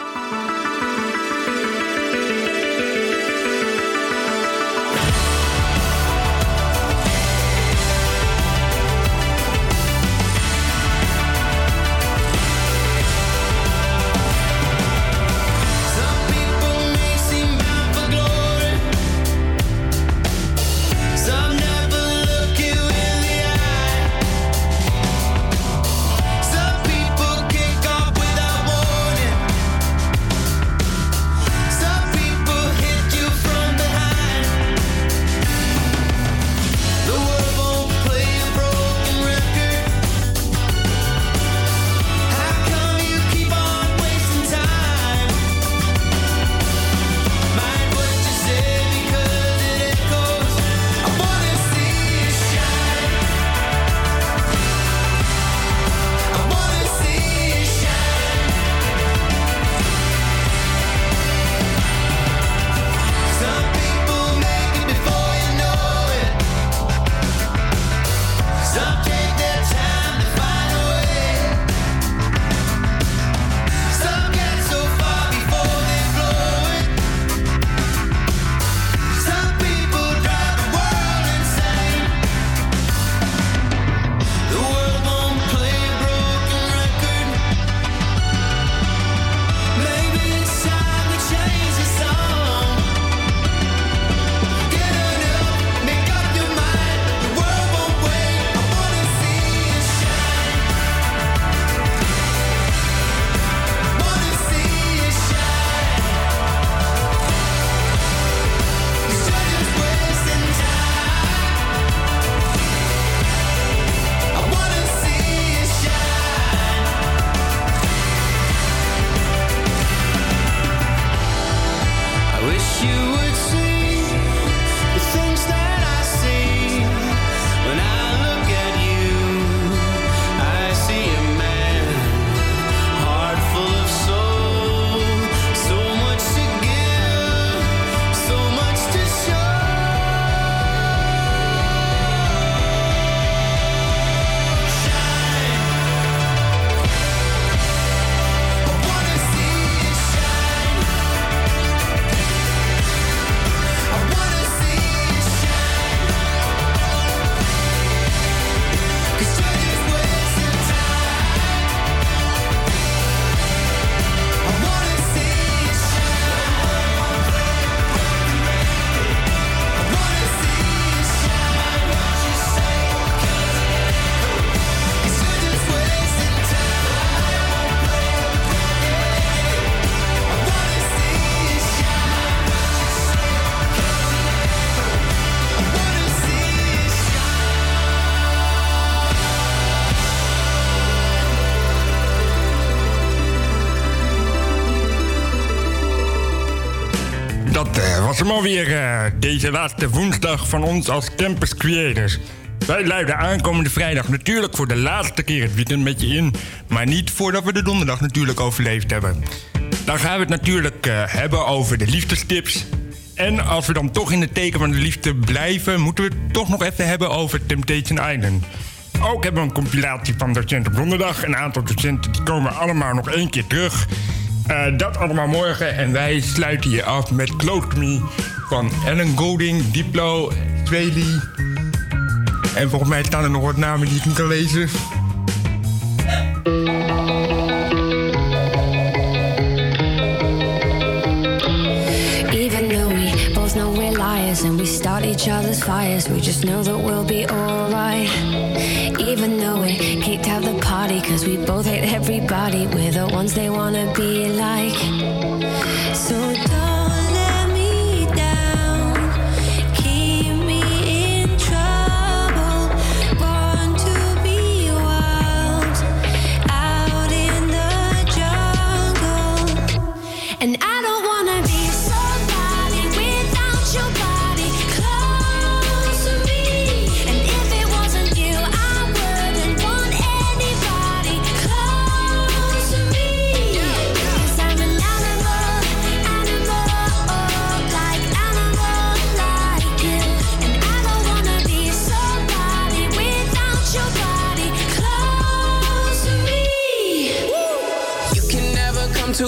Speaker 13: Alweer eh, deze laatste woensdag van ons als Campus Creators. Wij luiden aankomende vrijdag natuurlijk voor de laatste keer het weekend met je in. Maar niet voordat we de donderdag natuurlijk overleefd hebben. Dan gaan we het natuurlijk eh, hebben over de liefdestips. En als we dan toch in het teken van de liefde blijven, moeten we het toch nog even hebben over Temptation Island. Ook hebben we een compilatie van docenten op donderdag. Een aantal docenten die komen allemaal nog één keer terug. Eh, dat allemaal morgen. En wij sluiten je af met to Me van Ellen Golding, Diplo, Tweli. En volgens mij staan er nog wat namen die ik niet kan lezen.
Speaker 26: Liars and we start each other's fires, we just know that we'll be alright. Even though we kicked out the party, cause we both hate everybody, we're the ones they wanna be like. So